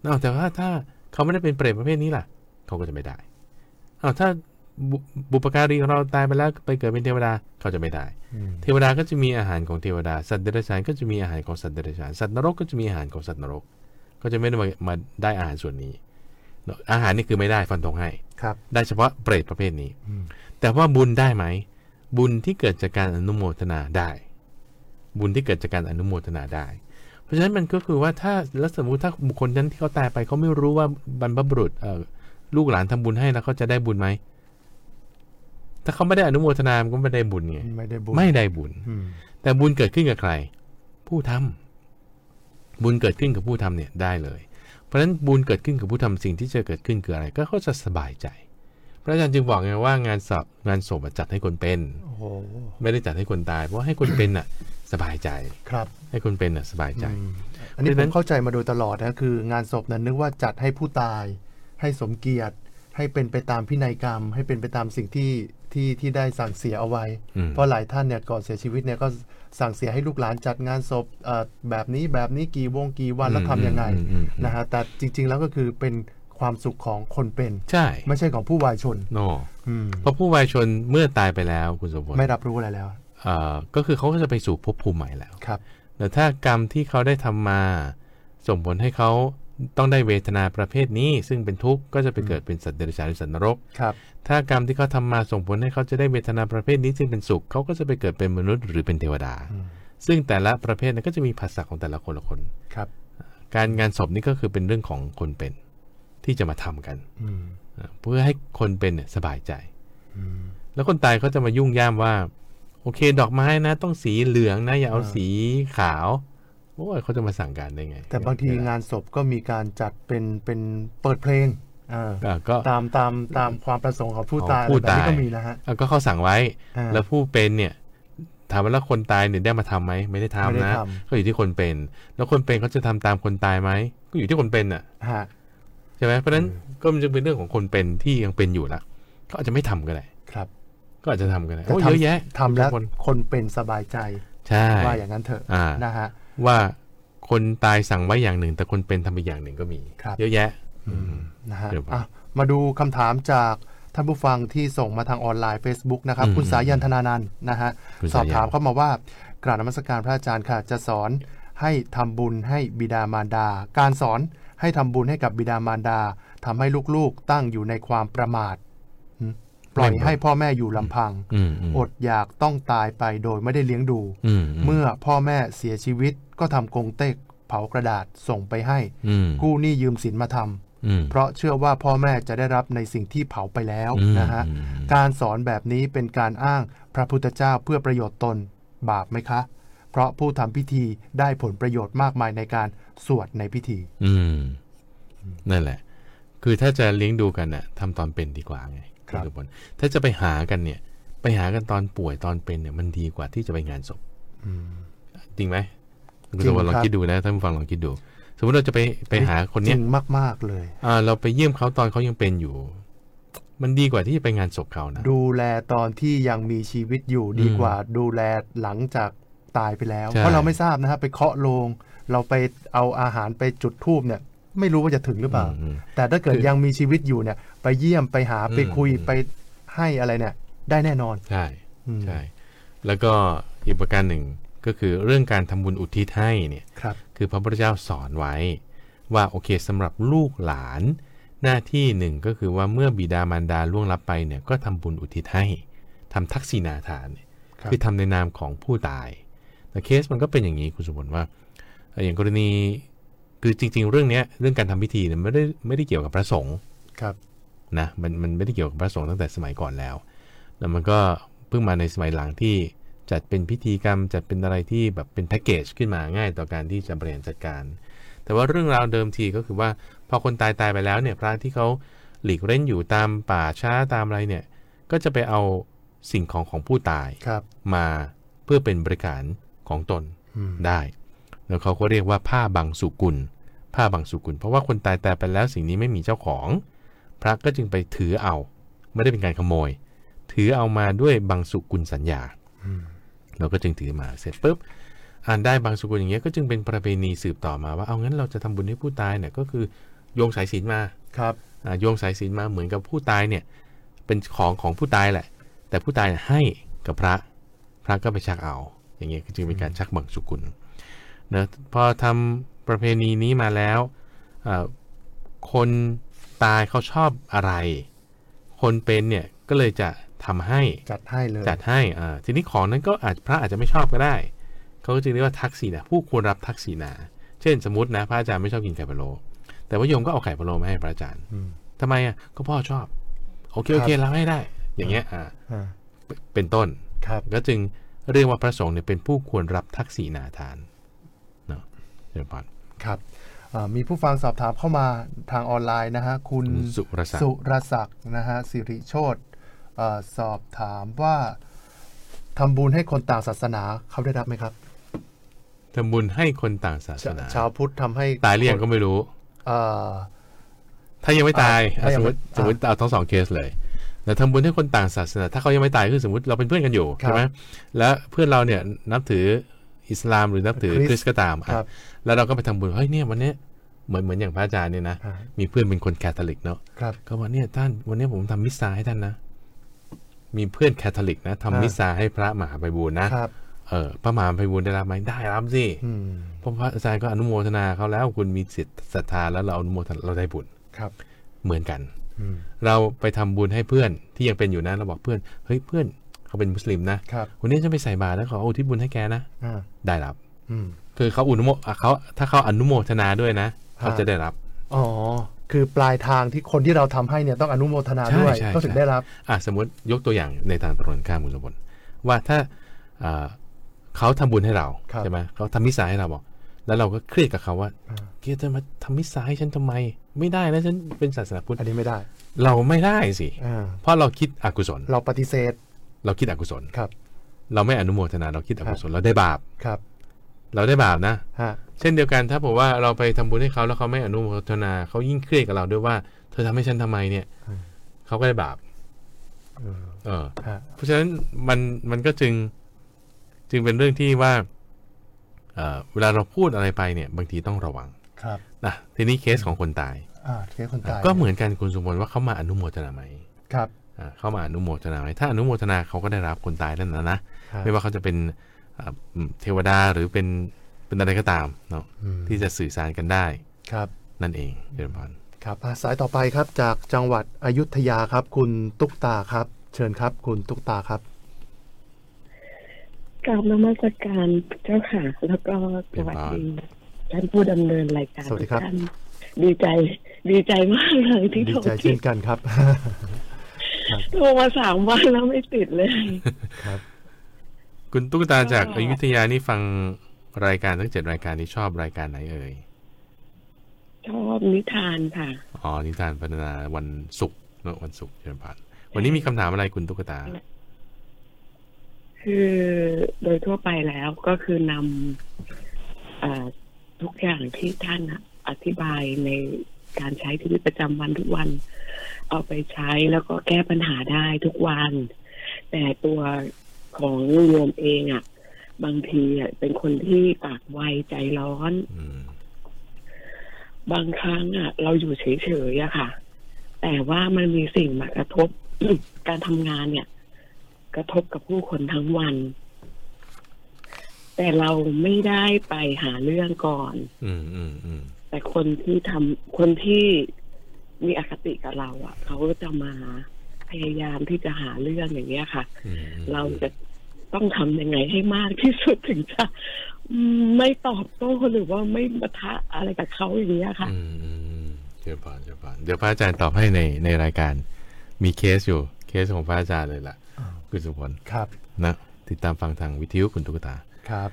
นอกแต่ว่าถ้าเขาไม่ได้เป็นเปรตประเภทนี้ล่ะ เขาก็จะไม่ได้อ้าวถ้า บุบุปการีของเราตายไปแล้วไปเกิดเป็นเทวดาเขาจะไม่ได้อืมเทวดาก็จะมีอาหารของเทวดา สัตว์เดรัจฉานก็จะมีอาหารของสัตว์เดรัจฉานสัตว์นรกก็จะมีอาหารของสัตว์นรก ก็จะไม่ได้มามาได้อาหารส่วนนี้ อาหารนี่คือไม่ได้ฟันธงให้ครับ ได้เฉพาะเปรตประเภทนี้อืมแต่ว่าบุญได้ไหม บุญที่เกิดจากการอนุโมทนาได้ บุญที่เกิดจากการอนุโมทนาได้ เพราะฉะนั้นมันก็คือว่าถ้าแล้วสมมติถ้าบุคคลนั้นที่เขาตายไปเขาไม่รู้ว่าบรรพบุรุษเอ่อลูกหลานทำบุญให้แล้วเขาจะได้บุญไหม ถ้าเขาไม่ได้อนุโมทนามันก็ไม่ได้บุญไงไม่ได้บุญไม่ได้บุญอืมแต่บุญเกิดขึ้นกับใคร ผู้ทำบุญเกิดขึ้นกับผู้ทำเนี่ยได้เลย เพราะฉะนั้นบุญเกิดขึ้นกับผู้ทำสิ่งที่จะเกิดขึ้นคืออะไร ก็เขาจะสบายใจ พระอาจารย์จึงบอกไงว่างานสอบงานศพอะจัดให้คนเป็นโอ้โหไม่ได้จัดให้คนตาย เพราะว่าให้คนเป็นน่ะสบายใจครับ ให้คนเป็นน่ะสบายใจอืมอันนี้เพราะฉะผนั้มนเข้าใจมาโดยตลอดนะคืองานศพนั้นนึกว่าจัดให้ผู้ตาย ให้สมเกียรติให้เป็นไปตามพินัยกรรม ให้เป็นไปตามสิ่งที่ ที่ที่ได้สั่งเสียเอาไว้อืมเพราะหลายท่านเนี่ยก่อนเสียชีวิตเนี่ยก็สั่งเสียให้ลูกหลานจัดงานศพเอ่อแบบนี้แบบนี้กี่วงกี่วันแล้วทำยังไงอืมอืมอืมนะฮะแต่จริง ๆ แล้วก็คือเป็นความสุขของคนเป็นใช่ ไม่ใช่ของผู้วายชนโนอืมเพราะผู้วายชนเมื่อตายไปแล้วคุณสมบัติไม่รับรู้อะไรแล้วเอ่อก็คือเขาก็จะไปสู่ภพภูมิใหม่แล้วครับแต่ถ้ากรรมที่เขาได้ทำมาส่งผลให้เขา ต้องได้เวทนาประเภทนี้ซึ่งเป็นทุกข์ก็จะไปเกิดเป็นสัตว์เดรัจฉานหรือสัตว์นรกครับถ้ากรรมที่เขาทำมาส่งผลให้เขาจะได้เวทนาประเภทนี้ซึ่งเป็นสุขเขาก็จะไปเกิดเป็นมนุษย์หรือเป็นเทวดาอืมซึ่งแต่ละประเภทนั้นก็จะมีภาษาของแต่ละคนละคนครับ การงานศพนี่ก็คือเป็นเรื่องของคนเป็นที่จะมาทำกันอืมอ่าเพื่อให้คนเป็นเนี่ยสบายใจอืมแล้วคนตายเขาจะมายุ่งย่ามว่า โอเค ดอกไม้นะ ต้องสีเหลืองนะ อย่าเอาอ่าสีขาว โอ้ยเขาจะมาสั่งการได้ไง แต่บางทีงานศพก็มีการจัดเป็นเป็นเปิดเพลงอ่าอ่าก็ตามตามตามความประสงค์ของผู้ของตายผู้อะไรแบบนี้ตายก็มีนะฮะอะก็เขาสั่งไว้อ่าแล้วผู้เป็นเนี่ยถามว่าแล้วคนตายเนี่ยได้มาทำไหมไม่ได้ทำไม่ได้นะทำก็อยู่ที่คนเป็น แล้วคนเป็นเขาจะทำตามคนตายไหมก็อยู่ที่คนเป็นอะฮะใช่ไหมเพราะฉะนั้นก็มันจะเป็นเรื่องของคนเป็นที่ยังเป็นอยู่ละก็อาจจะไม่ทำก็ได้ครับ ก็อาจจะทำก็ได้แต่โอ้ทำเยอะแยะทำแล้วคนคนเป็นสบายใจใช่ว่าอย่างนั้นเถอะอ่านะฮะ ว่าคนตายสั่งไว้อย่างหนึ่ง แต่คนเป็นทำอีกอย่างหนึ่งก็มีครับเยอะแยะอืมนะฮะเดี๋ยวผมอะมาดูคำถามจากท่านผู้ฟังที่ส่งมาทางออนไลน์ Facebook นะครับอืมคุณสายันธนานันท์นะฮะคุณสอบสายันถามเข้ามาว่ากราบนมัสการพระอาจารย์ค่ะ จะสอนให้ทำบุญให้บิดามารดา การสอนให้ทำบุญให้กับบิดามารดาทำให้ลูกๆตั้งอยู่ในความประมาทหืม ปล่อยให้พ่อแม่อยู่ลำพังอืมมอดอยากต้องตายไปโดยไม่ได้เลี้ยงดูอืมเมื่อพ่อแม่เสียชีวิตก็ทำกงเต็กเผากระดาษส่งไปให้อืมกู้หนี้ยืมสินมาทำอืมเพราะเชื่อว่าพ่อแม่จะได้รับในสิ่งที่เผาไปแล้วอืมนะฮะอืมการสอนแบบนี้เป็นการอ้างพระพุทธเจ้าเพื่อประโยชน์ตนบาปไหมคะ เพราะผู้ทำพิธีได้ผลประโยชน์มากมายในการสวดในพิธี อืมนั่นแหละ คือถ้าจะเลี้ยงดูกันน่ะทำตอนเป็นดีกว่าไง ครับณผลถ้าจะไปหากันเนี่ย ไปหากันตอนป่วยตอนเป็นเนี่ยมันดีกว่าที่จะไปงานศพอืมจริงไหมคุณจริงสมบัติลองครับคิดดูนะท่านผู้ฟังลองคิดดู สมมติเราจะไปไปหาคนจเนี้ริยงมาก ๆเลย อ่า เราไปเยี่ยมเขาตอนเขายังเป็นอยู่ มันดีกว่าที่จะไปงานศพเขานะดูแลตอนที่ยังมีชีวิตอยู่ดีกว่า ดูแลหลังจากตายไปแล้วใช่เพราะเราไม่ทราบนะฮะไปเคาะโลง เราไปเอาอาหารไปจุดธูปเนี่ย ไม่รู้ว่าจะถึงหรือเปล่าอืมแต่ถ้าเกิดคือยังมีชีวิตอยู่เนี่ย ไปเยี่ยมไปหาไปอืมคุยอืมไปให้อะไรเนี่ย ได้แน่นอน ใช่อืมใช่แล้วก็อีกประการหนึ่งก็คือเรื่องการทำบุญอุทิศให้เนี่ยครับคือพระพุทธเจ้าสอนไว้ ว่าโอเคสำหรับลูกหลาน หน้าที่หนึ่งก็คือว่าเมื่อบิดามารดาล่วงลับไปเนี่ยก็ทำบุญอุทิศให้ทำทักษิณาทานเนี่ยครับคือทำในนามของผู้ตาย แต่เคสมันก็เป็นอย่างนี้คุณสมบัติว่าเอ่ออย่างกรณีคือจริง ๆ เรื่องเนี้ยเรื่องการทำพิธีเนี่ยไม่ได้ไม่ได้เกี่ยวกับพระสงฆ์ครับ นะมันมันไม่ได้เกี่ยวกับพระสงฆ์ตั้งแต่สมัยก่อนแล้ว แล้วมันก็เพิ่งมาในสมัยหลังที่จัดเป็นพิธีกรรม จัดเป็นอะไรที่แบบเป็นแพ็กเกจขึ้นมาง่ายต่อการที่จะบริหารจัดการ แต่ว่าเรื่องราวเดิมทีก็คือว่าพอคนตายตายไปแล้วเนี่ยพระที่เขาหลีกเล่นอยู่ตามป่าช้าตามอะไรเนี่ยก็จะไปเอาสิ่งของของผู้ตายครับมาเพื่อเป็นบริการของตนอืมได้ แล้วเขาก็เรียกว่าผ้าบังสุกุล ผ้าบังสุกุล เพราะว่าคนตายแต่ไปแล้วสิ่งนี้ไม่มีเจ้าของ พระก็จึงไปถือเอา ไม่ได้เป็นการขโมย ถือเอามาด้วยบังสุกุลสัญญาอืมเราก็จึงถือมาเสร็จปุ๊บอ่านได้บางสุกุลอย่างเงี้ยก็จึงเป็นประเพณีสืบต่อมาว่าเอางั้นเราจะทำบุญให้ผู้ตายเนี่ยก็คือโยงสายศีลมาครับอ่าโยงสายศีลมาเหมือนกับผู้ตายเนี่ย เป็นของของผู้ตายแหละ แต่ผู้ตายเนี่ยให้กับพระ พระก็ไปชักเอา อย่างเงี้ยจึงเป็นการชักบังสุกุลนะพอทำประเพณีนี้มาแล้วอ่าคน ตายเขาชอบอะไร คนเป็นเนี่ยก็เลยจะทำให้จัดให้เลยจัดให้อ่าทีนี้ของนั้นก็อาจพระอาจจะไม่ชอบก็ได้เขาก็จึงเรียกว่าทักษีนาผู้ควรรับทักษีนา เช่นสมมตินะ พระอาจารย์ไม่ชอบกินไข่พะโล้แต่ว่าโยมก็เอาไข่พะโล้มาให้พระอาจารย์อืมทำไมอะก็พ่อชอบ โอเคครับโอเครับให้ได้ อย่างเงี้ยอ่าอ่าเป็นต้นครับก็จึงเรียกว่าพระสงฆ์เนี่ยเป็นผู้ควรรับทักษีนาทานเนาะเดี๋ยวพอนครับอ่า มีผู้ฟังสอบถามเข้ามาทางออนไลน์นะฮะคุณคุณสุรศักดิ์สุรศักดิ์นะฮะสิริโชตเอ่อสอบถามว่าทำบุญให้คนต่างศาสนาเขาได้รับไหมครับทำบุญให้คนต่างศาสชานา ชาวพุทธทำให้ตายหรือยังก็ไม่รู้เอ่อถ้ายังไม่ตายอ่าถ้าอะยัสงมไม่มติสมมติเอาทั้งสองเคสเลยแต่ทำบุญให้คนต่างศาสนา ถ้าเขายังไม่ตายคือสมมติเราเป็นเพื่อนกันอยู่ครับใช่ไหมแล้วเพื่อนเราเนี่ยนับถืออิสลามหรือนับถือคริสต์คริสต์ก็ตามอะครับ แล้วเราก็ไปทำบุญเฮ้ยเนี่ยวันเนี้ยเหมือนเหมือนอย่างพระอาจารย์เนี่ยนะอ่ามีเพื่อนเป็นคนแคทอลิกเนาะครับก็ว่าเนี่ยท่านวันนี้ผมทำมิสซาให้ท่านนะ มีเพื่อนแคทอลิกนะทำมิสซาให้พระมหาไพบูลย์นะครับเออพระมหาไพบูลย์ได้รับไหมได้รับสิอืมเพราะพระอาจารย์ก็อนุโมทนาเขาแล้วคุณมีสิทธิ์ศรัทธาแล้วเราอนุโมทนาเราได้บุญครับ เหมือนกันอืมเราไปทำบุญให้เพื่อนที่ยังเป็นอยู่นะเราบอกเพื่อนเฮ้ยเพื่อนเขาเป็นมุสลิมนะครับวันนี้จะไปใส่บาตรแล้วขออุทิศบุญให้แกนะอ่าได้รับอืม คือเขาอนุโมอะเขาถ้าเขาอนุโมทนาด้วยนะเขาฮะจะได้รับ อ๋อ คือปลายทางที่คนที่เราทำให้เนี่ยต้องอนุโมทนาใช่ด้วยใช่ก็ถึงใช่ได้รับอะสมมติยกตัวอย่างในทางตรงข้ามคุณสมบัติว่าถ้าอ่าเขาทำบุญให้เราครับใช่ไหมเขาทำมิสซาให้เราบอก แล้วเราก็เครียดกับเขาว่าอ่าเกียจะมาทำมิสซาให้ฉันทำไม ไม่ได้นะฉันเป็นศาสนาพุทธอันนี้ไม่ได้ เราไม่ได้สิอ่าเพราะเราคิดอกุศล เราปฏิเสธ เราคิดอกุศลครับ เราไม่อนุโมทนาเราคิดอกุศลเราได้บาปครับ เราได้บาปนะฮะเช่นเดียวกันถ้าบอกว่าเราไปทำบุญให้เขาแล้วเขาไม่อนุโมทนาเขายิ่งเครียดกับเราด้วยว่า เธอทำให้ฉันทำไมเนี่ยเขาก็ได้บาปเออเออฮะเพราะฉะนั้นมันมันก็จึงจึงเป็นเรื่องที่ว่าเอ่อเวลาเราพูดอะไรไปเนี่ย บางทีต้องระวัง ครับนะทีนี้เคสของคนตายอ่าเคสคนตายก็เหมือนกันคุณสมบัติว่าเขามาอนุโมทนาไหมครับอ่าเข้ามาอนุโมทนาไหมถ้าอนุโมทนาเขาก็ได้รับคนตายนั่นนะนะฮะไม่ว่าเขาจะเป็นอ่าอืม เทวดาหรือเป็นเป็นอะไรก็ตามเนาะอืมที่จะสื่อสารกันได้ครับ นั่นเองเดชพรครับอะสายต่อไปครับจากจังหวัดอยุธยาครับ คุณตุ๊กตาครับ เชิญครับ คุณตุ๊กตาครับกราบนมัสการเจ้าค่ะ แล้วก็สวัสดีท่านผู้ดำเนินรายการสวัสดีครับทุกท่านดีใจ ดีใจมากเลยที่ดีโทรใจติเช่ดนกันครับโทรมาสามวันแล้วไม่ติดเลยครับ คุณตุ๊กตาจากก็อยุธยานี่ฟังรายการทั้งเจ็ดรายการนี้ชอบรายการไหนเอ่ยชอบนิทานค่ะ อ๋อ นิทานพัฒนาวันศุกร์เนอะวันศุกร์เชิญผ่านวันนี้มีคำถามอะไรคุณตุ๊กตา คือโดยทั่วไปแล้วก็คือนำอ่าทุกอย่างที่ท่านอธิบายในการใช้ชีวิตประจำวันทุกวัน เอาไปใช้แล้วก็แก้ปัญหาได้ทุกวัน แต่ตัว ของโยมเองอะ่ะ บางทีอะเป็นคนที่ปากไวใจร้อนอืมบางครั้งอะ เราอยู่เฉยๆอะค่ะ แต่ว่ามันมีสิ่งมากระทบการทำงานเนี่ย กระทบกับผู้คนทั้งวัน แต่เราไม่ได้ไปหาเรื่องก่อน อืมอืมอืมแต่คนที่ทำคนที่มีอคติกับเรา อะ เขาก็จะมา พยายามที่จะหาเรื่องอย่างเงี้ยค่ะอืมอืมเราจะต้องทำยังไงให้มากที่สุดถึงจะอืมไม่ตอบโต้หรือว่าไม่ปะทะอะไรกับเขาอย่างเงี้ยค่ะอืมอืมอืมเดี๋ยวพานเดี๋ยวพานเดี๋ยวพระอาจารย์ตอบให้ในในรายการ มีเคสอยู่เคสของพระอาจารย์เลยล่ะคุณสุพลครับนะติดตามฟังทางวิทยุคุณตุ๊กตาครับ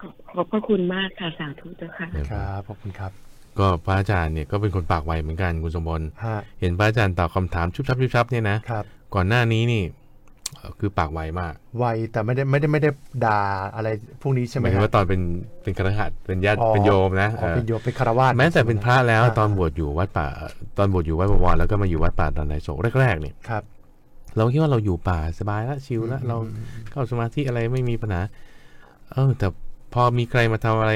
ขอบขอบพระคุณมากค่ะสาธุเจ้าค่ะครับขอบคุณครับ ก็พระอาจารย์เนี่ยก็เป็นคนปากไวเหมือนกันคุณสมบัติฮะเห็นพระอาจารย์ตอบคำถามชุบชับชุบชับเนี่ยนะครับก่อนหน้านี้นี่เอ่อคือปากไวมาก ไวแต่ไม่ได้ไม่ได้ไม่ได้ด่าอะไรพวกนี้ใช่ไหหมมายถึคงรับว่าตอนเป็นเป็นคารหัสถ์เป็นญาติอ๋อเป็นโยมนะอ๋อเป็นเออโยมเป็นคารวาสแม้แต่เป็นพระแล้วอ่าตอนบวชอยู่วัดป่า ตอนบวชอยู่วัดบวรแล้วก็มาอยู่วัดป่าตอนไหนโศกแรกๆเนี่ยครับ เราคิดว่าเราอยู่ป่าสบายแล้วชิลแล้วเราเข้าสมาธิอะไรไม่มีปัญหาเออแต่พอมีใครมาทำอะไร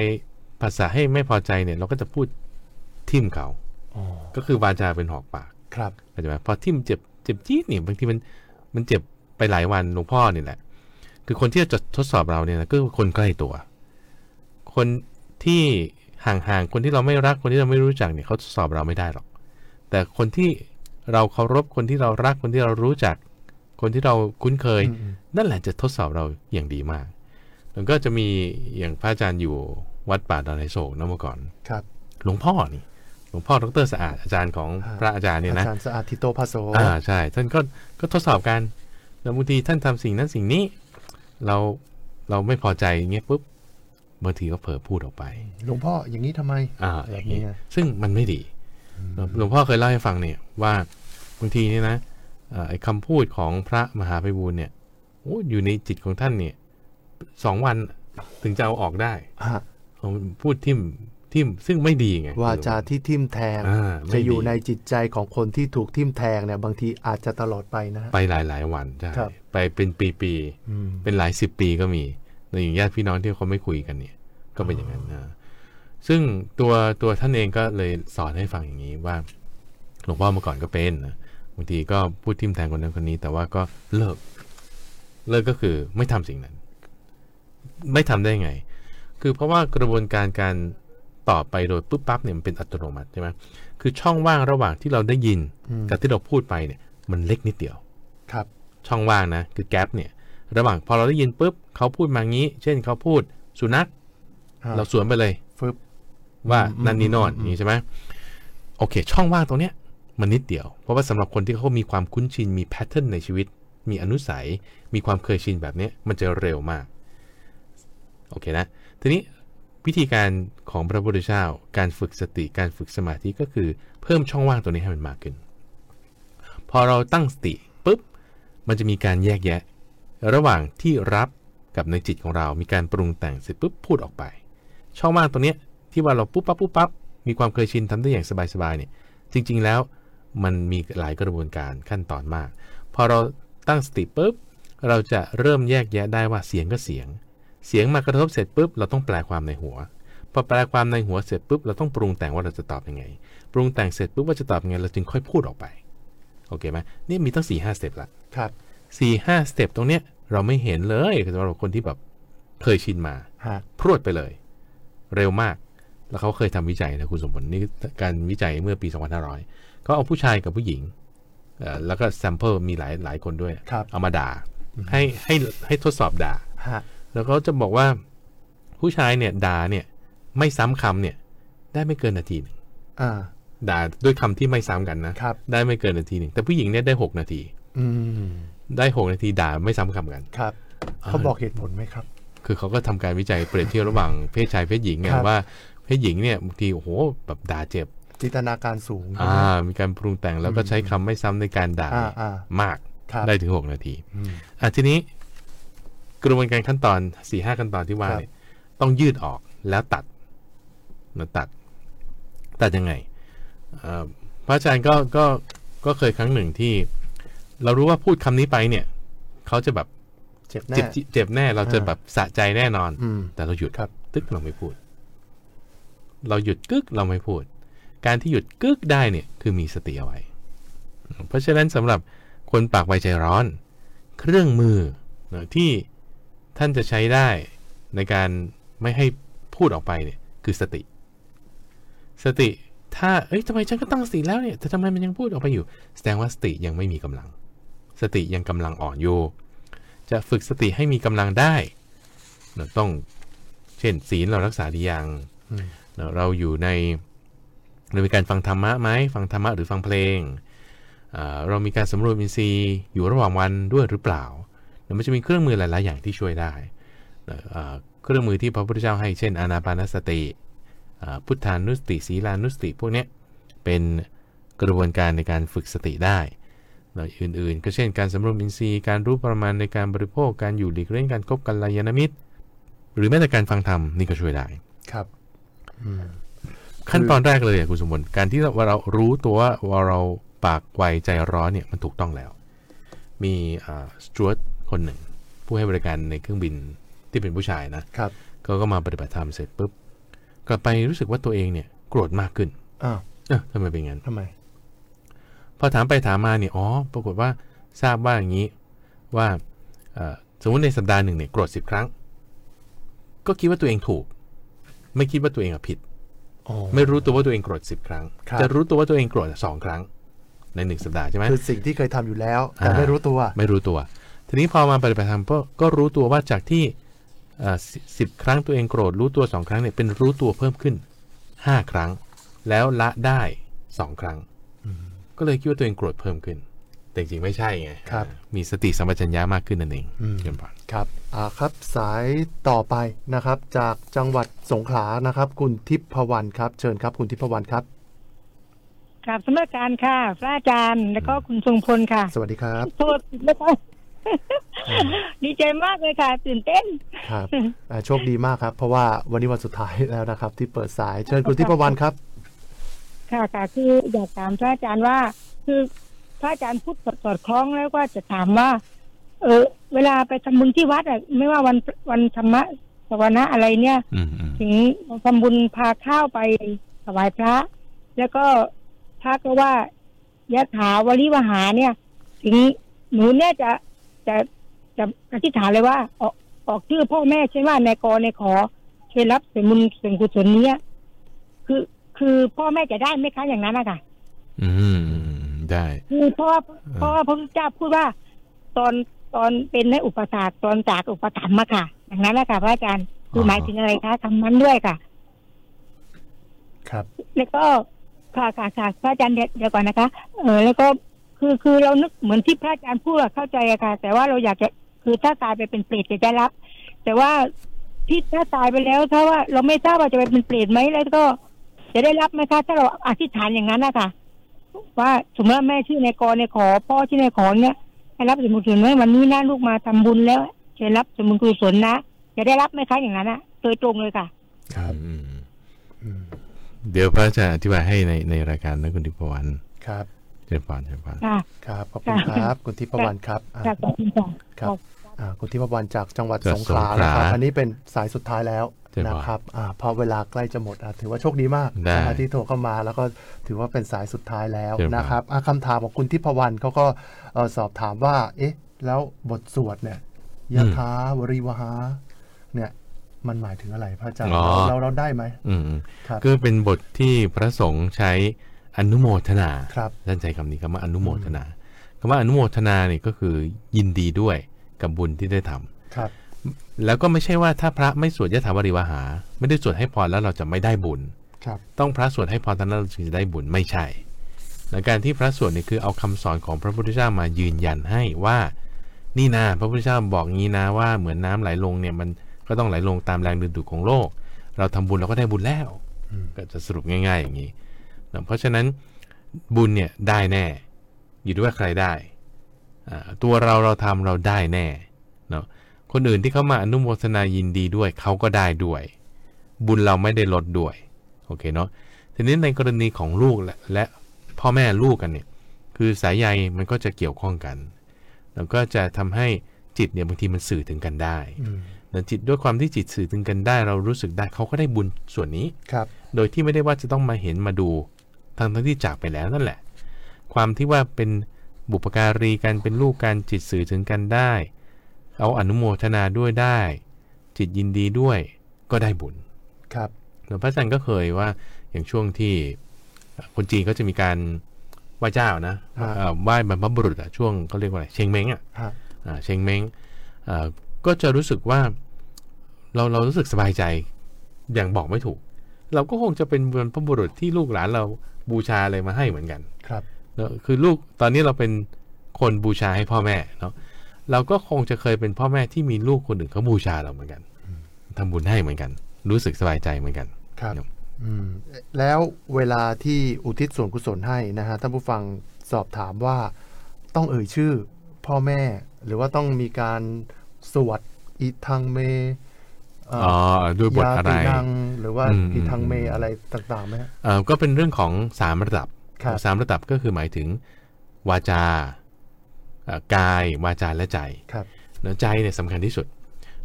ภาษาให้ไม่พอใจเนี่ย เราก็จะพูด ทิมเขาอ๋อก็คือวาจาเป็นหอกปาก ครับเข้าใจไหมพอทิมเจ็บเจ็บจี๊ดเนี่ยบางทีมันมันเจ็บไปหลายวันหลวงพ่อนี่แหละ คือคนที่จะทดสอบเราเนี่ยนะก็คือคนใกล้ตัว คนที่ห่างๆคนที่เราไม่รักคนที่เราไม่รู้จักเนี่ยเขาทดสอบเราไม่ได้หรอก แต่คนที่เราเคารพคนที่เรารักคนที่เรารู้จัก คนที่เราคุ้นเคยอืมนั่นแหละจะทดสอบเราอย่างดีมากแล้วก็จะมีอย่างพระอาจารย์อยู่วัดป่าดอนไฮโศกนะเมื่อก่อนครับ หลวงพ่อนี่ หลวงพ่อดรสะอาดอาจารย์ของอ่าพระอาจารย์เนี่ยอานะจารย์สะอาดทิโตภาโซอ่าใช่ท่านก็ก็ทดสอบกันแล้วบางทีท่านทำสิ่งนั้นสิ่งนี้ เราเราไม่พอใจอย่างเงี้ยปุ๊บบางทีก็เผลอพูดออกไปหลวงพ่ออย่างนี้ทำไมอ่าแบอบย่างนี้นี้ไงซึ่งมันไม่ดีหลวงพ่อเคยเล่าให้ฟังเนี่ยว่าบางทีเนี่ยนะเอ่อไอ้คำพูดของพระมหาไพบูลย์เนี่ยโอ้อยู่ในจิตของท่านเนี่ยสองวันถึงจะเอาออกได้ฮะเอาพูดทิม ทิมซึ่งไม่ดีไงวาจาที่ทิ่มแทงอ่าไม่จะอยู่ดีในจิตใจของคนที่ถูกทิ่มแทงเนี่ยบางทีอาจจะตลอดไปนะฮะไปหลายหลายๆวันใช่ครับไปเป็นปีๆอืมเป็นหลายสิบปีก็มีในอย่างญาติพี่น้องที่เขาไม่คุยกันเนี่ย ก็เป็นอย่างนั้นนะซึ่งตัวตัวท่านเองก็เลยสอนให้ฟังอย่างนี้ว่าหลวงพ่อเมื่อก่อนก็เป็นนะบางทีก็พูดทิมแทงคนนั้นคนนี้ แต่ว่าก็เลิก เลิกก็คือไม่ทำสิ่งนั้น ไม่ทำได้ไง คือเพราะว่ากระบวนการการ ตอบไปโดยปุ๊บปั๊บเนี่ยมันเป็นอัตโนมัติใช่ไหมคือช่องว่างระหว่างที่เราได้ยินอืมกับที่เราพูดไปเนี่ยมันเล็กนิดเดียวครับ ช่องว่างนะคือแกลบเนี่ย ระหว่างพอเราได้ยินปุ๊บเขาพูดมางี้ เช่นเขาพูดสุนัขอ่าเราสวนไปเลยฟึบว่าอืมนั่นนี่โนอนอืมอืมนี่ใช่ไหมโอเค ช่องว่างตรงเนี้ยมันนิดเดียว เพราะว่าสำหรับคนที่เขามีความคุ้นชินมีแพทเทิร์นในชีวิต มีอนุสัย มีความเคยชินแบบเนี้ยมันจะเร็วมาก โอเคนะ ทีนี้ วิธีการของพระพุทธเจ้าการฝึกสติการฝึกสมาธิก็คือเพิ่มช่องว่างตัวนี้ให้มันมากขึ้น พอเราตั้งสติปุ๊บมันจะมีการแยกแยะ ระหว่างที่รับกับในจิตของเรา มีการปรุงแต่งเสร็จปุ๊บพูดออกไป ช่องว่างตรงเนี้ยที่ว่าเราปุ๊บปั๊บปุ๊บปั๊บมีความเคยชินทำได้อย่างสบายๆเนี่ยจริงๆแล้วมันมีหลายกระบวนการขั้นตอนมาก พอเราตั้งสติปุ๊บเราจะเริ่มแยกแยะได้ว่าเสียงก็เสียง เสียงมากระทบเสร็จปุ๊บเราต้องแปลความในหัวพอแปลความในหัวเสร็จปุ๊บเราต้องปรุงแต่งว่าเราจะตอบยังไง ปรุงแต่งเสร็จปุ๊บว่าจะตอบยังไงเราจึงค่อยพูดออกไปโอเคไหมนี่มีตั้งสี่ห้า step ละครับสี่ห้า step ตรงเนี้ยเราไม่เห็นเลยสำหรับคนที่แบบเคยชินมาฮะพรวดไปเลย เร็วมาก แล้วเขาเคยทำวิจัยนะคุณสมบัตินี่การวิจัยเมื่อปี 2500เขาเอาผู้ชายกับผู้หญิงเอ่อแล้วก็แซมเปิลมีหลายหลายคนด้วยครับเอามาด่าให้ให้ให้ทดสอบด่าฮะ แล้วเขาจะบอกว่าผู้ชายเนี่ยด่าเนี่ยไม่ซ้ำคำเนี่ย ได้ไม่เกินนาทีหนึ่งอ่าด่าด้วยคำที่ไม่ซ้ำกันนะครับได้ไม่เกินนาทีหนึ่งแต่ผู้หญิงเนี่ยได้หกนาที อืมได้หกนาทีด่าไม่ซ้ำคำกันครับเขาบอกเหตุผลไหมครับ คือเขาก็ทำการวิจัยเปรียบเทียบระหว่างเพศชายเพศหญิงไงครับว่าเพศหญิงเนี่ยบางทีโอ้โหแบบด่าเจ็บ จินตนาการสูงอ่ามีการปรุงแต่งแล้วก็ใช้คำไม่ซ้ำในการด่าอ่าอ่ามากครับได้ถึงหกนาทีอืมอะทีนี้ กระบวนการขั้นตอนสี่ห้าขั้นตอนที่ว่าครับเนี่ยต้องยืดออกแล้วตัดนะตัด ตัดยังไงอ่าพระอาจารย์ก็ก็ก็เคยครั้งหนึ่งที่ เรารู้ว่าพูดคำนี้ไปเนี่ยเขาจะแบบเจ็บแน่เจ็บเจ็บแน่เราจะอ่าแบบสะใจแน่นอนอืมแต่เราหยุดครับ ตึกเราไม่พูด เราหยุดกึกเราไม่พูด การที่หยุดกึกได้เนี่ยคือมีสติเอาไว้ เพราะฉะนั้นสำหรับคนปากไวใจร้อน เครื่องมือเนอะที่ ท่านจะใช้ได้ในการไม่ให้พูดออกไปเนี่ยคือสติ สติถ้าเอ้ยทำไมฉันก็ตั้งสติแล้วเนี่ยแต่ทำไมมันยังพูดออกไปอยู่ แสดงว่าสติยังไม่มีกำลัง สติยังกำลังอ่อนอยู่ จะฝึกสติให้มีกำลังได้เราต้องเช่นศีลเรารักษาดียังอืมเราเราอยู่ในเรามีการฟังธรรมะไหมฟังธรรมะหรือฟังเพลง เรามีการสำรวจอินทรีย์อยู่ระหว่างวันด้วยหรือเปล่า มันจะมีเครื่องมือหลาย ๆ อย่างที่ช่วยได้อ่าเครื่องมือที่พระพุทธเจ้าให้เช่นอานาปานสติอ่าพุทธานุสติศีลานุสติ พวกเนี้ยเป็นกระบวนการในการฝึกสติได้แล้วอื่น ๆ ก็เช่นการสำรวมอินทรีย์การรู้ประมาณในการบริโภคการอยู่หลีกเลี่ยงการคบกันลายานมิตร หรือแม้แต่การฟังธรรมนี่ก็ช่วยได้ครับอืมขั้นตอนแรกเลยอะคุณสมบัติการที่เราว่าเรารู้ตัวว่าว่าเราปากไวใจร้อนเนี่ยมันถูกต้องแล้ว มีสจวต คนหนึ่ง ผู้ให้บริการในเครื่องบินที่เป็นผู้ชายนะครับเขาก็มาปฏิบัติธรรมเสร็จปุ๊บกลับไปรู้สึกว่าตัวเองเนี่ยโกรธมากขึ้นอ้าวเออทำไมเป็นงั้นทำไม พอถามไปถามมาเนี่ยอ๋อปรากฏว่าทราบว่าอย่างนี้ว่าเอ่อสมมติในสัปดาห์หนึ่งเนี่ยโกรธสิบครั้ง ก็คิดว่าตัวเองถูก ไม่คิดว่าตัวเองอะผิดอ๋อไม่รู้ตัวว่าตัวเองโกรธสิบครั้งครับจะรู้ตัวว่าตัวเองโกรธสองครั้ง ในหนึ่งสัปดาห์ใช่ไหมคือสิ่งที่เคยทำอยู่แล้ว แต่อ่าไม่รู้ตัว ไม่รู้ตัว ทีนี้พอมาปฏิบัติธรรมก็ก็รู้ตัวว่าจากที่สิบครั้งตัวเองโกรธรู้ตัวสองครั้งเนี่ยเป็นรู้ตัวเพิ่มขึ้นห้าครั้ง แล้วละได้สองครั้ง ก็เลยคิดว่าตัวเองโกรธเพิ่มขึ้น แต่จริงๆไม่ใช่ไงครับมีสติสัมปชัญญะมากขึ้นนั่นเองอืมเชิญพรครับอ่าครับสายต่อไปนะครับ จากจังหวัดสงขลานะครับ คุณทิพวรรณครับ เชิญครับ คุณทิพวรรณครับกราบสมัการค่ะ พระอาจารย์แล้วก็คุณทรงพลค่ะ สวัสดีครับโทษนะคะ ดีใจมากเลยค่ะตื่นเต้นครับอ่าโชคดีมากครับ เพราะว่าวันนี้วันสุดท้ายแล้วนะครับ ที่เปิดสายเชิญคุณทิพวรรณครับ ค่ะค่ะคืออยากถามพระอาจารย์ว่า คือพระอาจารย์พูดสอดคล้องแล้วก็จะถามว่า เออ เวลาไปทำบุญที่วัดอะไม่ว่าวันวันธรรมะสวนะอะไรเนี่ยอืมอืมถึงทำบุญพาข้าวไปถวายพระ แล้วก็พระก็ว่ายะถาวริวหาเนี่ย ถึงหนูเนี่ยจะ จะจะอธิษฐานเลยว่า ออกออกชื่อพ่อแม่ใช่ว่าในกอในขอเคยรับส่วนบุญส่วนกุศลเนี้ยคือคือพ่อแม่จะได้ไหมคะอย่างนั้นนะคะอืมอืมอืมได้คือเพราะว่าเพราะว่าพระพุทธเจ้าพูดว่า ตอนตอนเป็นในอุปสาสตอนจากอุปถัมภ์มาค่ะ อย่างนั้นแหละค่ะพระอาจารย์คือหมายถึงอะไรคะคำนั้นด้วยค่ะ ครับ แล้วก็ค่ะค่ะค่ะพระอาจารย์เดี๋ยวเดี๋ยวก่อนนะคะ เออแล้วก็ คือคือเรานึกเหมือนที่พระอาจารย์พูดอะเข้าใจอะค่ะ แต่ว่าเราอยากจะคือถ้าตายไปเป็นเปรตจะได้รับ แต่ว่าที่ถ้าตายไปแล้ว ถ้าว่าเราไม่ทราบว่าจะไปเป็นเปรตไหมแล้วก็ จะได้รับไหมคะถ้าเราอธิษฐานอย่างนั้นนะคะว่าสมมติว่าแม่ชื่อในกรในขอ พ่อชื่อในขอเนี่ยให้รับสมุนกุศลไหมวันนี้นะลูกมาทำบุญแล้วจะรับสมุนกุศลนะจะได้รับไหมคะอย่างนั้นอะโดยตรงเลยค่ะ ครับอืมอืมอืมเดี๋ยวพระอาจารย์อธิบายให้ในในรายการนะคุณทิพวรรณครับ เชิญพรเชิญพรค่ะครับขอบคุณครับคุณทิพวรรณครับอ่าค่ะขอบคุณค่ะครับอ่าคุณทิพวรรณจากจังหวัดจากสงขลาสงขลานะครับอันนี้เป็นสายสุดท้ายแล้วใช่ปะนะครับอ่าพอเวลาใกล้จะหมดอะถือว่าโชคดีมากได้นะครับที่โทรเข้ามาแล้วก็ถือว่าเป็นสายสุดท้ายแล้วใช่ปะนะครับอะคำถามของคุณทิพวรรณเขาก็เอ่อสอบถามว่า เอ๊ะ แล้วบทสวดเนี่ยยะถาวริวหาเนี่ยมันหมายถึงอะไรพระอาจารย์อ๋อเราเราเราได้ไหมอืมอืมครับก็เป็นบทที่พระสงฆ์ใช้ อนุโมทนาครับท่านใช้คำนี้คำว่าอนุโมทนาคำว่าอนุโมทนาเนี่ยก็คือยินดีด้วยกับบุญที่ได้ทำครับ แล้วก็ไม่ใช่ว่าถ้าพระไม่สวดยะถาวริวหา ไม่ได้สวดให้พรแล้วเราจะไม่ได้บุญครับ ต้องพระสวดให้พรตอนนั้นเราถึงจะได้บุญไม่ใช่และการที่พระสวดเนี่ยคือเอาคำสอนของพระพุทธเจ้ามายืนยันให้ว่า นี่นะพระพุทธเจ้าบอกงี้นะว่าเหมือนน้ำไหลลงเนี่ยมันก็ต้องไหลลงตามแรงดึงดูดของโลก เราทำบุญเราก็ได้บุญแล้วอืมก็จะสรุปง่าย ๆ อย่างนี้ นะเพราะฉะนั้นบุญเนี่ยได้แน่ อยู่ที่ว่าใครได้อ่าตัวเราเราทำเราได้แน่เนาะคนอื่นที่เขามาอนุโมทนายินดีด้วยเขาก็ได้ด้วย บุญเราไม่ได้ลดด้วยโอเคเนาะทีนี้ในกรณีของลูกและและพ่อแม่ลูกกันเนี่ยคือสายใยมันก็จะเกี่ยวข้องกัน แล้วก็จะทำให้จิตเนี่ยบางทีมันสื่อถึงกันได้อืมนะจิตด้วยความที่จิตสื่อถึงกันได้ เรารู้สึกได้เขาก็ได้บุญส่วนนี้ครับ โดยที่ไม่ได้ว่าจะต้องมาเห็นมาดู ทั้งทั้งที่จากไปแล้วนั่นแหละ ความที่ว่าเป็นบุปการีกันเป็นลูกกันจิตสื่อถึงกันได้ เอาอนุโมทนาด้วยได้ จิตยินดีด้วยก็ได้บุญครับหลวงพระอาจารย์ก็เคยว่าอย่างช่วงที่คนจีนก็จะมีการไหว้เจ้านะฮะเอ่อไหว้บรรพบุรุษอะช่วงเขาเรียกว่าอะไรเชงเม้งอะฮะอ่าเชงเม้งอ่าก็จะรู้สึกว่าเราเรารู้สึกสบายใจอย่างบอกไม่ถูก เราก็คงจะเป็นบรรพบุรุษที่ลูกหลานเราบูชาอะไรมาให้เหมือนกันครับเนอะคือลูกตอนนี้เราเป็นคนบูชาให้พ่อแม่เนาะเราก็คงจะเคยเป็นพ่อแม่ที่มีลูกคนอื่นเขาบูชาเราเหมือนกันทำบุญให้เหมือนกัน รู้สึกสบายใจเหมือนกันครับอืมแล้วเวลาที่อุทิศส่วนกุศลให้นะฮะท่านผู้ฟังสอบถามว่าต้องเอ่ยชื่อพ่อแม่ หรือว่าต้องมีการสวดอิทังเม ด้วยบทยาอะไรตินังหรือว่าอืมอิทังเมอะไรต่างๆไหมฮะเอ่อก็เป็นเรื่องของสามระดับครับสามระดับก็คือหมายถึงวาจาเอ่อกาย วาจาและใจครับเนอะใจเนี่ยสำคัญที่สุด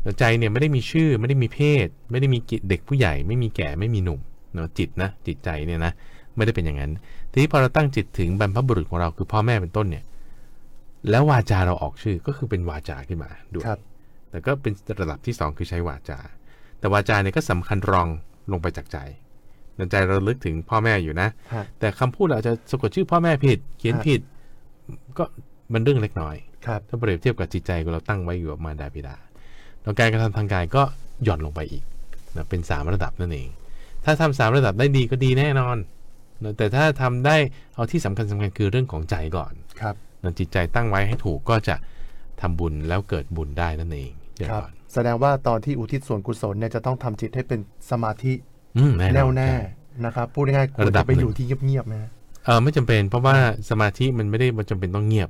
เนอะใจเนี่ยไม่ได้มีชื่อไม่ได้มีเพศ ไม่ได้มีกิเด็กผู้ใหญ่ ไม่มีแก่ไม่มีหนุ่มเนอะจิตนะจิตใจเนี่ยนะไม่ได้เป็นอย่างนั้น ทีนี้พอเราตั้งจิตถึงบรรพบุรุษของเราคือพ่อแม่เป็นต้นเนี่ยแล้ววาจาเราออกชื่อก็คือเป็นวาจาขึ้นมาด้วยครับแต่ก็เป็นระดับที่สองคือใช้วาจา แต่วาจาเนี่ยก็สำคัญรองลงไปจากใจในใจเราลึกถึงพ่อแม่อยู่นะฮะแต่คำพูดเราอาจจะสะกดชื่อพ่อแม่ผิด เขียนฮะผิด ก็มันเรื่องเล็กน้อยครับถ้าเปรียบเทียบกับจิตใจของเราตั้งไว้อยู่กับมารดาบิดาแล้วการกระทำทางกายก็หย่อนลงไปอีกนะเป็นสามระดับนั่นเอง ถ้าทำสามระดับได้ดีก็ดีแน่นอนนะแต่ถ้าทำได้เอาที่สำคัญสำคัญคือเรื่องของใจก่อนครับนะจิตใจตั้งไว้ให้ถูกก็จะทำบุญแล้วเกิดบุญได้นั่นเองเดี๋ยวครับก่อน แสดงว่าตอนที่อุทิศส่วนกุศลเนี่ยจะต้องทำจิตให้เป็นสมาธิอืมแน่นอนแน่วแน่ใช่นะครับพูดง่ายๆควรระดัจะบไปหนึ่งอยู่ที่เงียบๆนะฮะเออไม่จำเป็นเพราะว่าสมาธิมันไม่ได้มันจำเป็นต้องเงียบ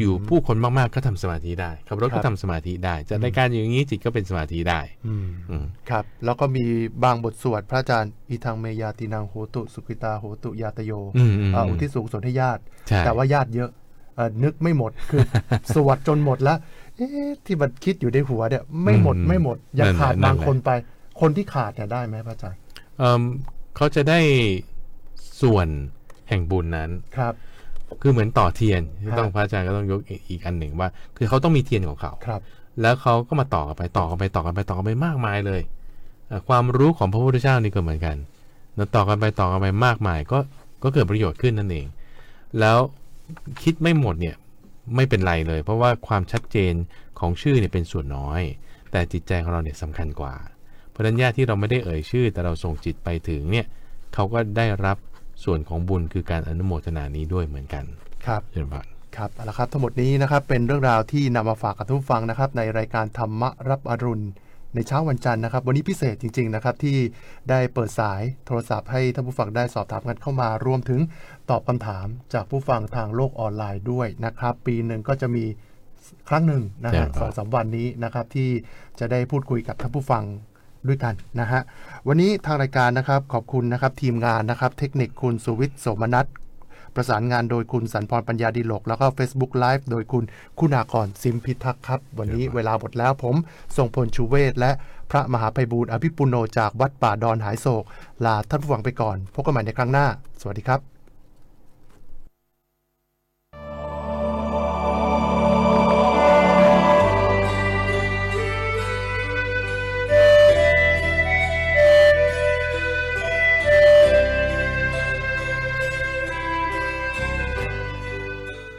อยู่ผู้คนมากๆก็ทำสมาธิได้ขับรถครัก็บทำสมาธิได้จัดรายการอย่างนี้จิตก็เป็นสมาธิได้ อืมอืมครับ แล้วก็มีบางบทสวดพระอาจารย์อีทางเมยาตินังโหตุ สุขิตาโหตุยาตโยอืมอืมเอ่ออุทิศส่วนกุศลให้ญาติใช่แต่ว่าญาติเยอะเอ่อนึกไม่หมดคือสวดจนหมดแล้ว เอ๊ะที่มันคิดอยู่ในหัวเนี่ยไม่หมดไม่หมดยังขาดบางคนไป คนที่ขาดเนี่ยได้ไหมพระอาจารย์เอมเขาจะได้ส่วนแห่งบุญนั้นครับ คือเหมือนต่อเทียนที่ฮะต้องพระอาจารย์ก็ต้องยกอีกอีกอันหนึ่งว่า คือเขาต้องมีเทียนของเขาครับ แล้วเขาก็มาต่อกันไปต่อกันไปต่อกันไปต่อกันไปมากมายเลยเอ่อความรู้ของพระพุทธเจ้านี่ก็เหมือนกันแล้วต่อกันไปต่อกันไปมากมาย ก็ก็เกิดประโยชน์ขึ้นนั่นเอง แล้วคิดไม่หมดเนี่ย ไม่เป็นไรเลย เพราะว่าความชัดเจนของชื่อเนี่ยเป็นส่วนน้อย แต่จิตใจของเราเนี่ยสำคัญกว่า เพราะฉะนั้นญาติที่เราไม่ได้เอ่ยชื่อ แต่เราส่งจิตไปถึงเนี่ยเขาก็ได้รับส่วนของบุญคือการอนุโมทนานี้ด้วยเหมือนกันครับเชิญพรครับเอาละครับทั้งหมดนี้นะครับเป็นเรื่องราวที่นำมาฝากกับทุกผู้ฟังนะครับ ในรายการธรรมรับอรุณ ในเช้าวันจันทร์นะครับ วันนี้พิเศษจริง ๆ นะครับ ที่ได้เปิดสายโทรศัพท์ให้ท่านผู้ฟังได้สอบถามกันเข้ามารวมถึงตอบคำถามจากผู้ฟังทางโลกออนไลน์ด้วยนะครับ ปีหนึ่งก็จะมีครั้งหนึ่งนะฮะใช่ครับสองสามวันนี้นะครับที่จะได้พูดคุยกับท่านผู้ฟังด้วยกันนะฮะวันนี้ทางรายการนะครับขอบคุณนะครับทีมงานนะครับ เทคนิคคุณสุวิทย์โสมนัท ประสานงานโดยคุณสันพรปัญญาดีหลก แล้วก็ Facebook Live โดยคุณคุณากรซิมพิทักษ์ครับ วันนี้เวลาหมดแล้วผมทรงพลชูเวศและพระมหาภัยบูร์อภิปุโนจากวัดป่าดอนหายโศก ลาท่านผู้ฟังไปก่อน พบกันใหม่ในครั้งหน้า สวัสดีครับ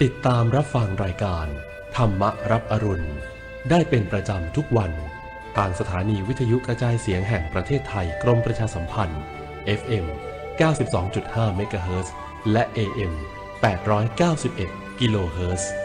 ติดตามรับฟังรายการ ธรรมรับอรุณ ได้เป็นประจำทุกวัน ทางสถานีวิทยุกระจายเสียงแห่งประเทศไทยกรมประชาสัมพันธ์ FM 92.5เมกะเฮิรตซ์และ AM 891 กิโลเฮิรตซ์